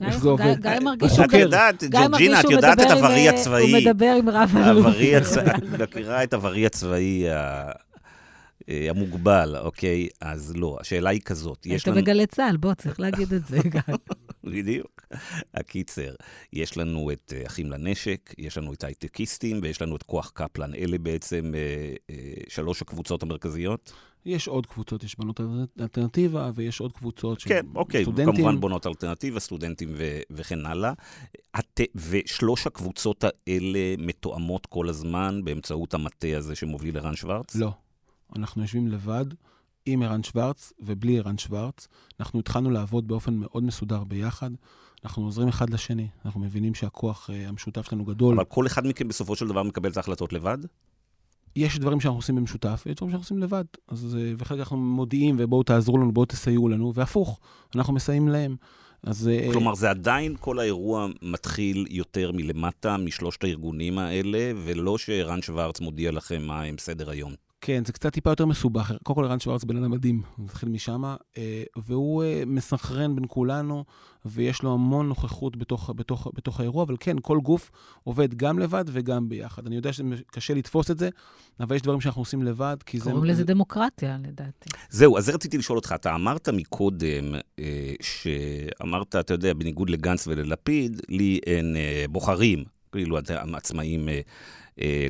איך זה עובד. גיא מרגיש
שהוא... את יודעת, ג'ורג'ינה, את יודעת את הוורי הצבאי.
הוא מדבר עם רב אלוף.
את מכירה את הוורי הצבאי המוגבל, אוקיי? אז לא, השאלה היא כזאת.
היית בגלי צה"ל, בוא, צריך להגיד את זה, גיא.
בדיוק. הקיצר, יש לנו את אה, אחים לנשק, יש לנו את הייטקיסטים ויש לנו את כוח קפלן. אלה בעצם אה, אה, שלוש הקבוצות המרכזיות.
יש עוד קבוצות, יש בנות אלטרנטיבה ויש עוד קבוצות
של כן, אוקיי, סטודנטים. כמובן בונות אלטרנטיבה, סטודנטים ו- וכן הלאה. את, ושלוש הקבוצות האלה מתואמות כל הזמן באמצעות המטה הזה שמוביל ערן שוורץ?
לא. אנחנו יושבים לבד. עם ערן שוורץ ובלי ערן שוורץ. אנחנו התחלנו לעבוד באופן מאוד מסודר ביחד. אנחנו עוזרים אחד לשני, אנחנו מבינים שהכוח uh, המשותף שלנו גדול.
אבל כל אחד מכם בסופו של דבר מקבל את ההחלטות לבד?
יש דברים שאנחנו עושים במשותף, ויש דברים שאנחנו עושים לבד. אז, uh, וחלק אנחנו מודיעים, ובואו תעזרו לנו, בואו תסייעו לנו, והפוך, אנחנו מסייעים להם. אז...
אה, כלומר, זה עדיין, כל האירוע מתחיל יותר מלמטה, משלושת הארגונים האלה, ולא שערן שוורץ מודיע לכם מה הם סדר היום.
כן, זה קצת טיפה יותר מסובך. קודם כל, ערן שוורץ בן אדם מדהים, נתחיל משם, אה, והוא אה, מסנכרן בין כולנו, ויש לו המון נוכחות בתוך, בתוך, בתוך האירוע, אבל כן, כל גוף עובד גם לבד וגם ביחד. אני יודע שקשה לתפוס את זה, אבל יש דברים שאנחנו עושים לבד, כי
זה... קוראים לזה דמוקרטיה, לדעתי.
זהו, אז רציתי לשאול אותך. אתה אמרת מקודם, אה, שאמרת, אתה יודע, בניגוד לגנץ וללפיד, לי אין בוחרים, כאילו אתם עצמאים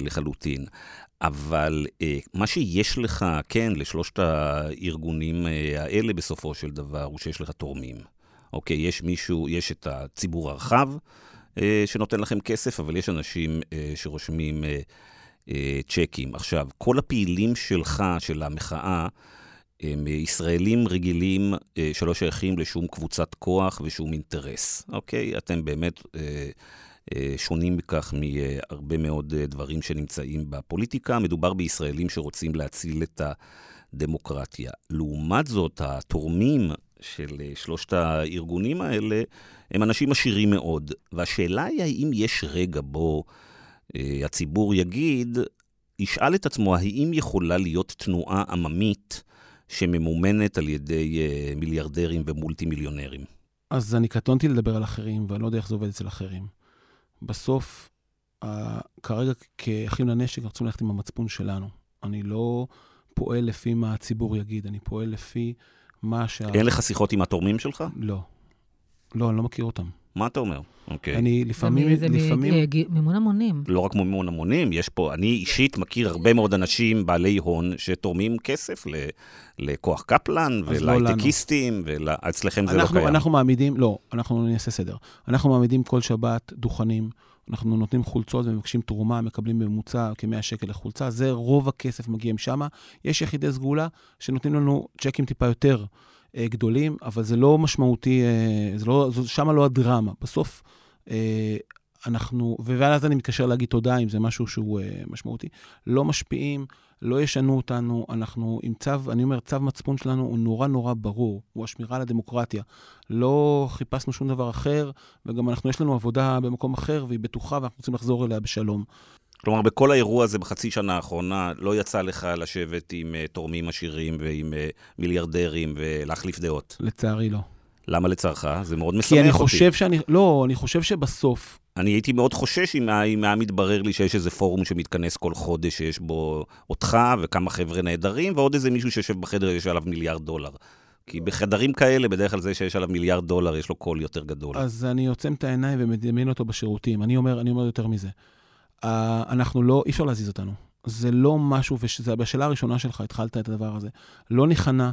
לחלוטין. אבל אה, מה שיש לך, כן, לשלושת הארגונים אה, האלה בסופו של דבר, הוא שיש לך תורמים. אוקיי, יש מישהו, יש את הציבור הרחב אה, שנותן לכם כסף, אבל יש אנשים אה, שרושמים אה, אה, צ'קים. עכשיו, כל הפעילים שלך, של המחאה, הם ישראלים רגילים אה, שלא שייכים לשום קבוצת כוח ושום אינטרס, אוקיי? אתם באמת... אה, שונים בכך מהרבה מאוד אה, דברים שנמצאים בפוליטיקה. מדובר בישראלים שרוצים להציל את הדמוקרטיה. לעומת זאת, התורמים של אה, שלושת הארגונים האלה הם אנשים עשירים מאוד. והשאלה היא האם יש רגע בו הציבור יגיד, ישאל את עצמו האם יכולה להיות תנועה עממית שממומנת על ידי מיליארדרים ומולטי מיליונרים.
אז אני קטונתי לדבר על אחרים, ואני לא יודע איך זה עובד אצל אחרים. בסוף, uh, כרגע כאחים לנשק, אנחנו צריכים ללכת עם המצפון שלנו. אני לא פועל לפי מה הציבור יגיד, אני פועל לפי מה שה...
אין לך שיחות עם התורמים שלך?
לא. לא, אני לא מכיר אותם.
מה אתה אומר? אוקיי.
אני לפעמים,
זה
לפעמים...
מימון המונים.
לא רק מימון המונים, יש פה, אני אישית מכיר הרבה מאוד אנשים בעלי הון שתורמים כסף ל, לכוח קפלן
לא
ולהייטקיסטים, ואצלכם זה לא
אנחנו,
קיים.
אנחנו מעמידים, לא, אנחנו נעשה סדר. אנחנו מעמידים כל שבת דוכנים, אנחנו נותנים חולצות ומבקשים תרומה, מקבלים בממוצע כ-100 שקל לחולצה, זה רוב הכסף מגיע משם. יש יחידי סגולה שנותנים לנו צ'קים טיפה יותר גדולים, אבל זה לא משמעותי, אה, זה לא, שמה לא הדרמה. בסוף, אה, אנחנו, ואז אני מתקשר להגיד תודה אם זה משהו שהוא אה, משמעותי, לא משפיעים, לא ישנו אותנו, אנחנו עם צו, אני אומר, צו מצפון שלנו הוא נורא נורא ברור, הוא השמירה על הדמוקרטיה. לא חיפשנו שום דבר אחר, וגם אנחנו, יש לנו עבודה במקום אחר, והיא בטוחה, ואנחנו רוצים לחזור אליה בשלום.
כלומר, בכל האירוע הזה בחצי שנה האחרונה, לא יצא לך לשבת עם uh, תורמים עשירים ועם uh, מיליארדרים ולהחליף דעות.
לצערי לא.
למה לצערך? זה מאוד משמח
כי
אותי.
אני חושב שאני, לא, אני חושב שבסוף,
אני הייתי מאוד חושש אם היה- אם היה מתברר לי שיש איזה פורום שמתכנס כל חודש, שיש בו אותך וכמה חבר'ה נהדרים, ועוד איזה מישהו שיושב בחדר יש עליו מיליארד דולר. כי בחדרים כאלה, בדרך כלל זה שיש עליו מיליארד דולר, יש לו קול יותר גדול.
אז אני עוצם את העיניים ומדמיין אותו בשירותים. אני אומר, אני אומר יותר מזה. אה, אנחנו לא, אי אפשר להזיז אותנו. זה לא משהו, וזה בשאלה הראשונה שלך התחלת את הדבר הזה. לא ניכנע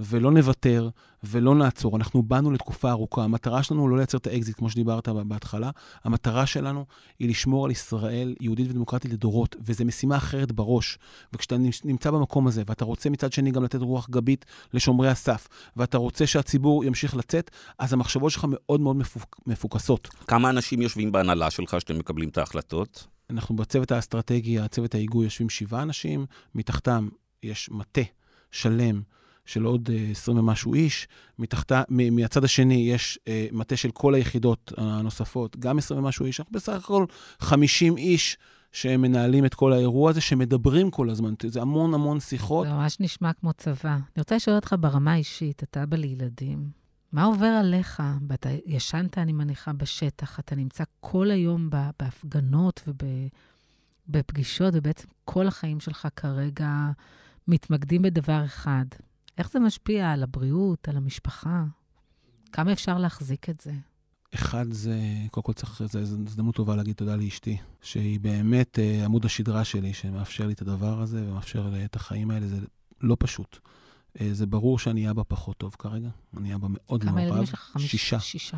ולא נוותר ולא נעצור. אנחנו באנו לתקופה ארוכה. המטרה שלנו לא לייצר את האקזיט, כמו שדיברת בהתחלה. המטרה שלנו היא לשמור על ישראל יהודית ודמוקרטית לדורות, וזו משימה אחרת בראש. וכשאתה נמצא במקום הזה, ואתה רוצה מצד שני גם לתת רוח גבית לשומרי הסף, ואתה רוצה שהציבור ימשיך לצאת, אז המחשבות שלך מאוד מאוד מפוק, מפוקסות.
כמה אנשים יושבים בהנהלה שלך שאתם מקבלים את ההחלטות?
אנחנו בצוות האסטרטגי, הצוות ההיגוי, יושבים שבעה אנשים, מתחתם יש מטה שלם של עוד אה, 20 ומשהו איש, מתחתה, מ- מהצד השני יש אה, מטה של כל היחידות הנוספות, גם 20 ומשהו איש, אנחנו בסך הכל 50 איש שהם מנהלים את כל האירוע הזה, שמדברים כל הזמן, זה המון המון שיחות.
זה ממש נשמע כמו צבא. אני רוצה לשאול אותך ברמה האישית, אתה אבא לילדים. מה עובר עליך? ואתה ישנת, אני מניחה, בשטח, אתה נמצא כל היום בהפגנות ובפגישות, ובעצם כל החיים שלך כרגע מתמקדים בדבר אחד. איך זה משפיע על הבריאות, על המשפחה? כמה אפשר להחזיק את זה?
אחד זה, קודם כל צריך, זו הזדמנות טובה להגיד תודה לאשתי, שהיא באמת אה, עמוד השדרה שלי, שמאפשר לי את הדבר הזה ומאפשר לי את החיים האלה, זה לא פשוט. אה, זה ברור שאני אבא פחות טוב כרגע, אני אבא מאוד
כמה
מעורב.
ילדים יש לך?
שישה.
שישה.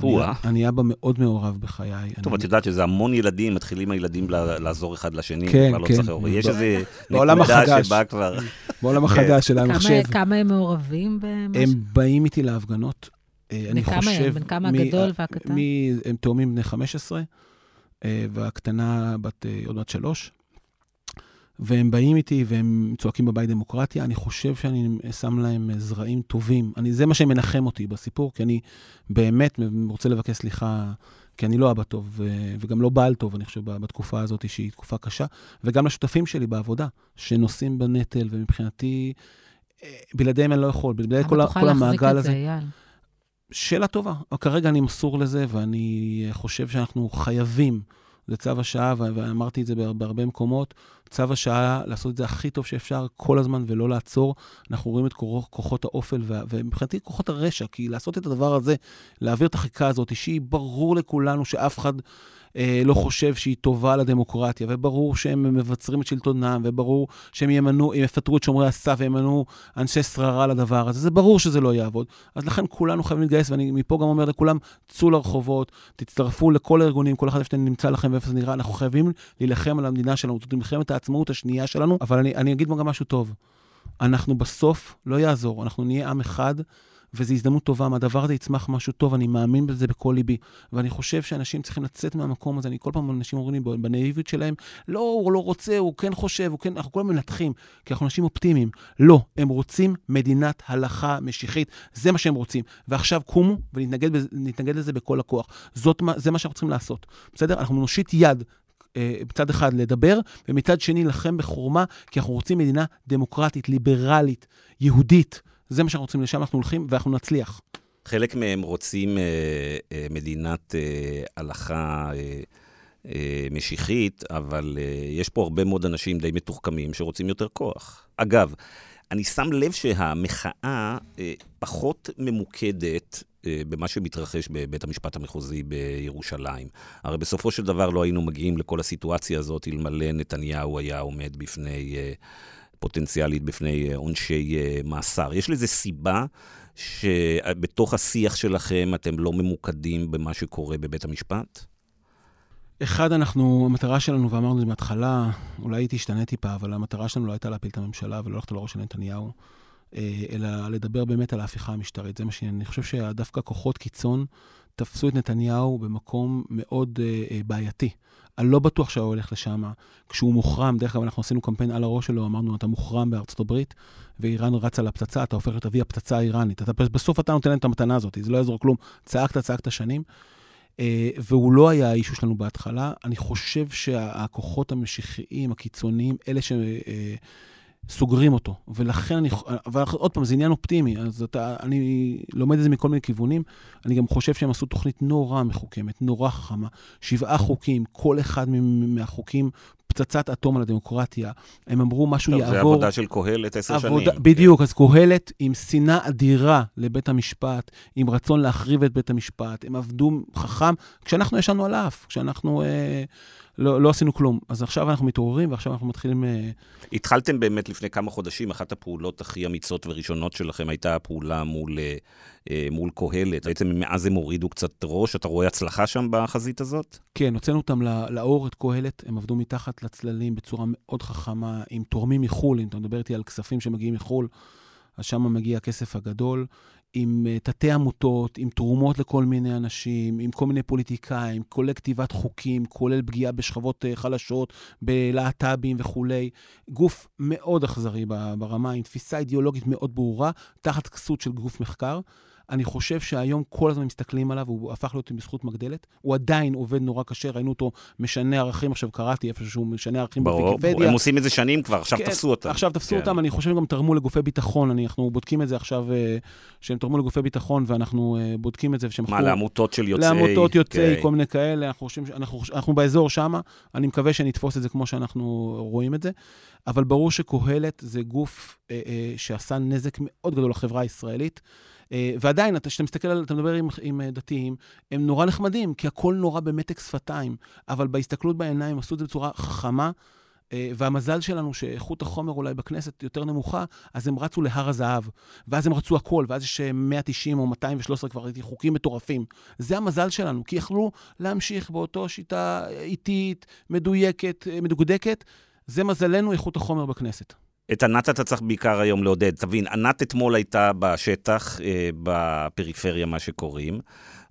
אני. אני אבא מאוד מעורב בחיי.
טוב,
אני,
את יודעת שזה המון ילדים, מתחילים הילדים לעזור אחד לשני,
כן,
לא
כן.
צריך הורים. יש איזה נקודה. שבה כבר...
בעולם. החדש של
כמה-
המחשב,
כמה הם מעורבים במשהו?
הם באים איתי להפגנות. אה, אני
כמה הם?
חושב...
בן כמה הגדול
אה,
והקטן?
הם תאומים בני 15, אה, והקטנה בת עוד מעט שלוש. והם באים איתי והם צועקים בבית דמוקרטיה, אני חושב שאני שם להם זרעים טובים. אני, זה מה שמנחם אותי בסיפור, כי אני באמת רוצה לבקש סליחה, כי אני לא אבא טוב, ו- וגם לא בעל טוב, אני חושב, בתקופה הזאת, שהיא תקופה קשה, וגם לשותפים שלי בעבודה, שנושאים בנטל, ומבחינתי, אה, בלעדיהם אני לא יכול, בלעדי כל, כל המעגל הזה.
זה, אייל?
שאלה טובה. אבל כרגע אני מסור לזה, ואני חושב שאנחנו חייבים, זה צו השעה, ואמרתי את זה בהר- בהרבה מקומות, צו השעה לעשות את זה הכי טוב שאפשר כל הזמן ולא לעצור. אנחנו רואים את כוח- כוחות האופל, וה- ומבחינתי כוחות הרשע, כי לעשות את הדבר הזה, להעביר את החקיקה הזאת, שהיא ברור לכולנו שאף אחד... אה, לא חושב שהיא טובה לדמוקרטיה, וברור שהם מבצרים את שלטונם, וברור שהם ימנו, יפטרו את שומרי הסף וימנו אנשי שררה לדבר הזה. זה ברור שזה לא יעבוד. אז לכן כולנו חייבים להתגייס, ואני מפה גם אומר לכולם, צאו לרחובות, תצטרפו לכל הארגונים, כל אחד איפה שנמצא לכם ואיפה זה נראה. אנחנו חייבים להילחם על המדינה שלנו, זאת מלחמת העצמאות השנייה שלנו, אבל אני, אני אגיד גם משהו טוב. אנחנו בסוף, לא יעזור, אנחנו נהיה עם אחד, וזו הזדמנות טובה, מהדבר הזה יצמח משהו טוב, אני מאמין בזה בכל ליבי. ואני חושב שאנשים צריכים לצאת מהמקום הזה, אני כל פעם, אנשים אומרים לי בנאיביות שלהם, לא, הוא לא רוצה, הוא כן חושב, הוא כן, אנחנו כל הזמן מנתחים, כי אנחנו אנשים אופטימיים. לא, הם רוצים מדינת הלכה משיחית, זה מה שהם רוצים. ועכשיו קומו ונתנגד לזה בכל הכוח. זאת, זה מה שאנחנו צריכים לעשות, בסדר? אנחנו נושיט יד. אה, מצד אחד לדבר, ומצד שני להילחם בחורמה, כי אנחנו רוצים מדינה דמוקרטית, ליברלית, יהודית. זה מה שאנחנו רוצים, לשם אנחנו הולכים, ואנחנו נצליח.
חלק מהם רוצים אה, אה, מדינת אה, הלכה אה, אה, משיחית, אבל אה, יש פה הרבה מאוד אנשים די מתוחכמים שרוצים יותר כוח. אגב, אני שם לב שהמחאה אה, פחות ממוקדת אה, במה שמתרחש בבית המשפט המחוזי בירושלים. הרי בסופו של דבר לא היינו מגיעים לכל הסיטואציה הזאת אלמלא נתניהו היה עומד בפני, אה, פוטנציאלית בפני עונשי מאסר. יש לזה סיבה שבתוך השיח שלכם אתם לא ממוקדים במה שקורה בבית המשפט?
אחד, אנחנו, המטרה שלנו, ואמרנו את זה מההתחלה, אולי היא תשתנה טיפה, אבל המטרה שלנו לא הייתה להפיל את הממשלה ולא ללכת על הראש של נתניהו, אה, אלא לדבר באמת על ההפיכה המשטרית. זה מה שאני חושב שדווקא כוחות קיצון תפסו את נתניהו במקום מאוד אה, בעייתי. אני לא בטוח שהוא הולך לשם. כשהוא מוחרם, דרך אגב, אנחנו עשינו קמפיין על הראש שלו, אמרנו, אתה מוחרם בארצות הברית, ואיראן רצה לפצצה, אתה הופך להיות אבי הפצצה האיראנית. אתה, בסוף אתה נותן להם את המתנה הזאת, זה לא יעזור כלום. צעקת, צעקת שנים. אה, והוא לא היה האישו שלנו בהתחלה. אני חושב שהכוחות המשיחיים, הקיצוניים, אלה שסוגרים אותו. ולכן אני, אבל עוד פעם, זה עניין אופטימי, אז אתה, אני לומד את זה מכל מיני כיוונים. אני גם חושב שהם עשו תוכנית נורא מחוכמת, נורא חכמה. שבעה חוקים, כל אחד מהחוקים פצצת אטום על הדמוקרטיה. הם אמרו משהו טוב, יעבור...
זה עבודה של קהלת עשר
עבודה,
שנים.
בדיוק, כן. אז קהלת עם שנאה אדירה לבית המשפט, עם רצון להחריב את בית המשפט. הם עבדו חכם כשאנחנו ישנו על האף, כשאנחנו... אה, לא, לא עשינו כלום. אז עכשיו אנחנו מתעוררים, ועכשיו אנחנו מתחילים... אה,
התחלתם באמת לפני כמה חודשים, אחת הפעולות הכי אמיצות וראשונות שלכם הייתה הפעולה מול, אה, אה, מול קהלת. בעצם מאז הם הורידו קצת ראש, אתה רואה הצלחה שם בחזית הזאת?
כן, הוצאנו אותם לאור, את קהלת, הם עבדו מתחת לצללים בצורה מאוד חכמה, עם תורמים מחו"ל, אם אתה מדבר איתי על כספים שמגיעים מחו"ל. אז שם מגיע הכסף הגדול. עם uh, תתי עמותות, עם תרומות לכל מיני אנשים, עם כל מיני פוליטיקאים, כולל כתיבת חוקים, כולל פגיעה בשכבות uh, חלשות, בלהט"בים וכולי. גוף מאוד אכזרי ברמה, עם תפיסה אידיאולוגית מאוד ברורה, תחת כסות של גוף מחקר. אני חושב שהיום כל הזמן מסתכלים עליו, הוא הפך להיות בזכות מגדלת. הוא עדיין עובד נורא קשה, ראינו אותו משנה ערכים, עכשיו קראתי איפה שהוא משנה ערכים
בוויקיפדיה. הם עושים את זה שנים כבר, עכשיו כן, תפסו אותם.
עכשיו תפסו כן. אותם, אני חושב שגם תרמו לגופי ביטחון, אנחנו בודקים את זה עכשיו, אה, שהם תרמו לגופי ביטחון, ואנחנו אה, בודקים את זה,
ושהם מה, לעמותות של יוצאי...
לעמותות יוצאי, כן. כל מיני כאלה, אנחנו חושבים, אנחנו, אנחנו באזור שם, אני מקווה שנתפוס את זה כמו שאנחנו רואים את זה. אבל ברור שקהלת זה גוף אה, אה, שעשה נזק מאוד גדול לחברה הישראלית. אה, ועדיין, כשאתה מסתכל על, אתה מדבר עם, עם אה, דתיים, הם נורא נחמדים, כי הכל נורא במתק שפתיים, אבל בהסתכלות בעיניים עשו את זה בצורה חכמה. אה, והמזל שלנו שאיכות החומר אולי בכנסת יותר נמוכה, אז הם רצו להר הזהב, ואז הם רצו הכל, ואז יש 190 או 213 כבר הייתי חוקים מטורפים. זה המזל שלנו, כי יכלו להמשיך באותו שיטה איטית, מדויקת, מדוקדקת. זה מזלנו איכות החומר בכנסת.
את ענת אתה צריך בעיקר היום לעודד. תבין, ענת אתמול הייתה בשטח, אה, בפריפריה, מה שקוראים,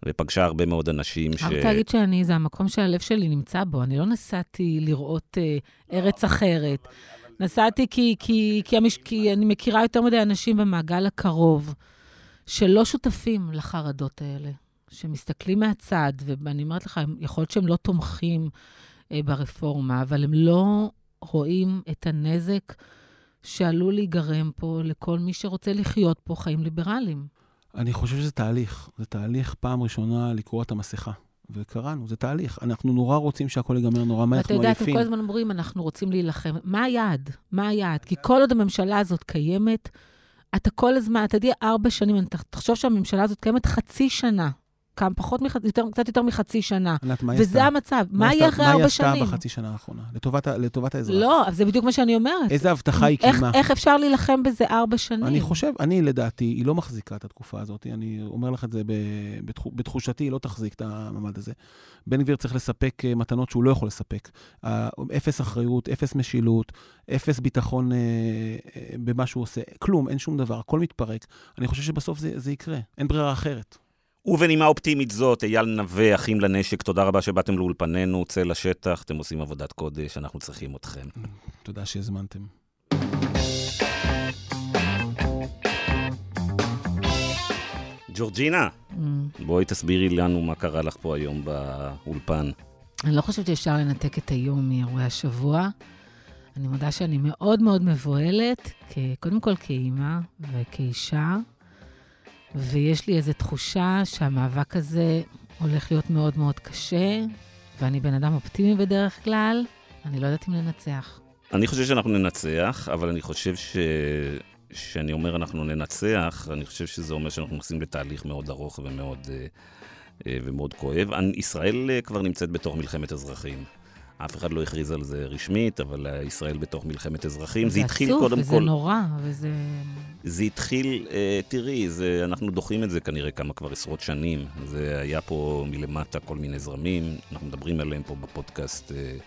ופגשה הרבה מאוד אנשים ש...
רק להגיד שאני, זה המקום שהלב שלי נמצא בו. אני לא נסעתי לראות אה, ארץ אחרת. נסעתי כי, כי, כי, המש... כי אני מכירה יותר מדי אנשים במעגל הקרוב, שלא שותפים לחרדות האלה, שמסתכלים מהצד, ואני אומרת לך, יכול להיות שהם לא תומכים אה, ברפורמה, אבל הם לא רואים את הנזק. שעלול להיגרם פה לכל מי שרוצה לחיות פה חיים ליברליים.
אני חושב שזה תהליך. זה תהליך פעם ראשונה לקרוא את המסכה. וקראנו, זה תהליך. אנחנו נורא רוצים שהכל ייגמר נורא מהר,
אנחנו עייפים. ואתה יודע, אתם כל הזמן אומרים, אנחנו רוצים להילחם. מה היעד? מה היעד? כי כל עוד הממשלה הזאת קיימת, אתה כל הזמן, אתה יודע, ארבע שנים, תחשוב שהממשלה הזאת קיימת חצי שנה. כמה פחות, מח... יותר, קצת יותר מחצי שנה. ענת, מה היא עשתה? וזה המצב. מה יהיה אחרי ארבע שנים?
מה היא עשתה בחצי שנה האחרונה? לטובת, לטובת האזרח.
לא, זה בדיוק מה שאני אומרת.
איזה הבטחה היא קיימה?
איך אפשר להילחם בזה ארבע שנים?
אני חושב, אני לדעתי, היא לא מחזיקה את התקופה הזאת. אני אומר לך את זה בתחושתי, היא לא תחזיק את המעמד הזה. בן גביר צריך לספק אה, מתנות שהוא לא יכול לספק. אפס אחריות, אפס משילות, אפס ביטחון אה, אה, במה שהוא עושה. כלום, אין שום דבר, הכל מתפרק. אני חושב שבסוף זה, זה יקרה, אין ברירה אחרת.
ובנימה אופטימית זאת, אייל נווה, אחים לנשק, תודה רבה שבאתם לאולפנינו, צא לשטח, אתם עושים עבודת קודש, אנחנו צריכים אתכם.
תודה שהזמנתם.
ג'ורג'ינה, mm. בואי תסבירי לנו מה קרה לך פה היום באולפן.
אני לא חושבת שאפשר לנתק את היום מאירועי השבוע. אני מודה שאני מאוד מאוד מבוהלת, קודם כל כאימא וכאישה. ויש לי איזו תחושה שהמאבק הזה הולך להיות מאוד מאוד קשה, ואני בן אדם אופטימי בדרך כלל, אני לא יודעת אם ננצח.
אני חושב שאנחנו ננצח, אבל אני חושב ש... כשאני אומר אנחנו ננצח, אני חושב שזה אומר שאנחנו נכנסים לתהליך מאוד ארוך ומאוד, אה, אה, ומאוד כואב. ישראל אה, כבר נמצאת בתוך מלחמת אזרחים. אף אחד לא הכריז על זה רשמית, אבל ישראל בתוך מלחמת אזרחים.
זה
התחיל
עצוב,
קודם
וזה
כל...
וזה נורא, וזה...
זה התחיל, אה, תראי, זה, אנחנו דוחים את זה כנראה כמה כבר עשרות שנים. זה היה פה מלמטה כל מיני זרמים, אנחנו מדברים עליהם פה בפודקאסט אה,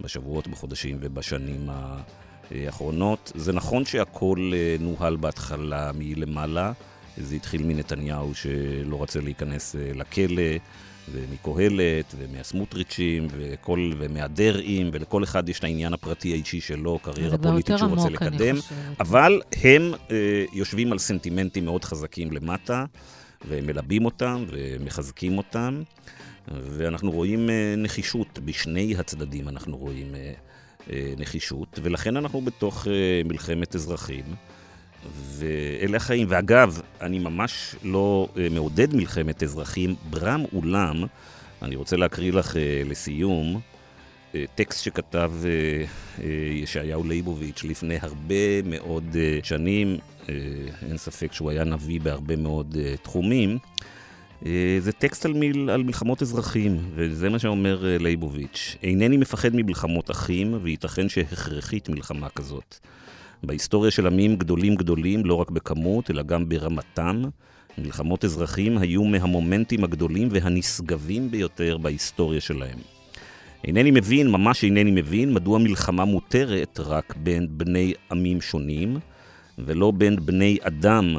בשבועות, בחודשים ובשנים האחרונות. זה נכון שהכל אה, נוהל בהתחלה מלמעלה. זה התחיל מנתניהו שלא רוצה להיכנס אה, לכלא. ומקהלת, ומהסמוטריצ'ים, וכל, ומהדרעים, ולכל אחד יש את העניין הפרטי האישי שלו, קריירה פוליטית שהוא רוצה לקדם. אבל הם אה, יושבים על סנטימנטים מאוד חזקים למטה, ומלבים אותם, ומחזקים אותם, ואנחנו רואים אה, נחישות, בשני הצדדים אנחנו רואים אה, אה, נחישות, ולכן אנחנו בתוך אה, מלחמת אזרחים. ואלה החיים. ואגב, אני ממש לא uh, מעודד מלחמת אזרחים. ברם אולם, אני רוצה להקריא לך uh, לסיום, uh, טקסט שכתב ישעיהו ליבוביץ' לפני הרבה מאוד שנים, אין ספק שהוא היה נביא בהרבה מאוד תחומים. זה טקסט על, מיל, על מלחמות אזרחים, וזה מה שאומר ליבוביץ'. אינני מפחד ממלחמות אחים, וייתכן שהכרחית מלחמה כזאת. בהיסטוריה של עמים גדולים גדולים, לא רק בכמות, אלא גם ברמתם, מלחמות אזרחים היו מהמומנטים הגדולים והנשגבים ביותר בהיסטוריה שלהם. אינני מבין, ממש אינני מבין, מדוע מלחמה מותרת רק בין בני עמים שונים, ולא בין בני אדם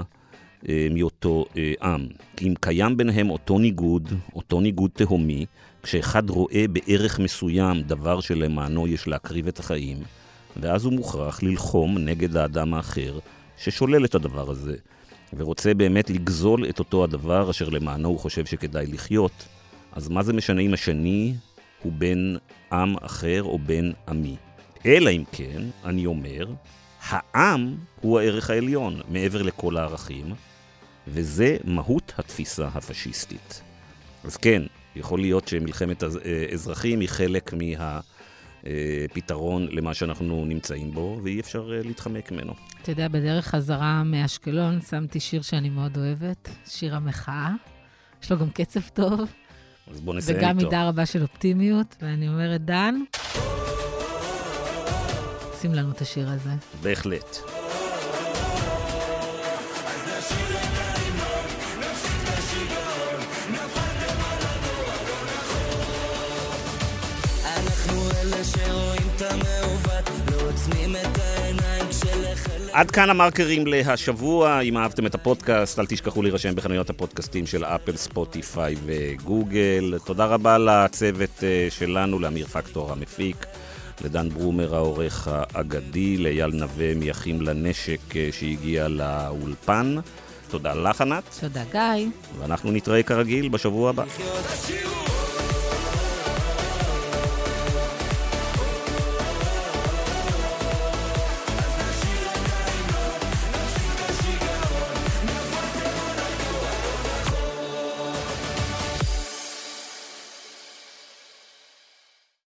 אה, מאותו אה, עם. אם קיים ביניהם אותו ניגוד, אותו ניגוד תהומי, כשאחד רואה בערך מסוים דבר שלמענו יש להקריב את החיים, ואז הוא מוכרח ללחום נגד האדם האחר ששולל את הדבר הזה, ורוצה באמת לגזול את אותו הדבר אשר למענו הוא חושב שכדאי לחיות. אז מה זה משנה אם השני הוא בן עם אחר או בן עמי? אלא אם כן, אני אומר, העם הוא הערך העליון מעבר לכל הערכים, וזה מהות התפיסה הפשיסטית. אז כן, יכול להיות שמלחמת אזרחים היא חלק מה... אה, פתרון למה שאנחנו נמצאים בו, ואי אפשר אה, להתחמק ממנו.
אתה יודע, בדרך חזרה מאשקלון שמתי שיר שאני מאוד אוהבת, שיר המחאה. יש לו גם קצב טוב.
אז בוא נסיים
איתו. וגם מידה רבה של אופטימיות, ואני אומרת, דן, שים לנו את השיר הזה.
בהחלט. עד כאן המרקרים להשבוע. אם אהבתם את הפודקאסט, אל תשכחו להירשם בחנויות הפודקאסטים של אפל, ספוטיפיי וגוגל. תודה רבה לצוות אה, שלנו, לאמיר פקטור המפיק, לדן ברומר העורך האגדי, לאייל נווה מאחים לנשק אה, שהגיע לאולפן. תודה לך, ענת.
תודה, גיא.
ואנחנו נתראה כרגיל בשבוע הבא.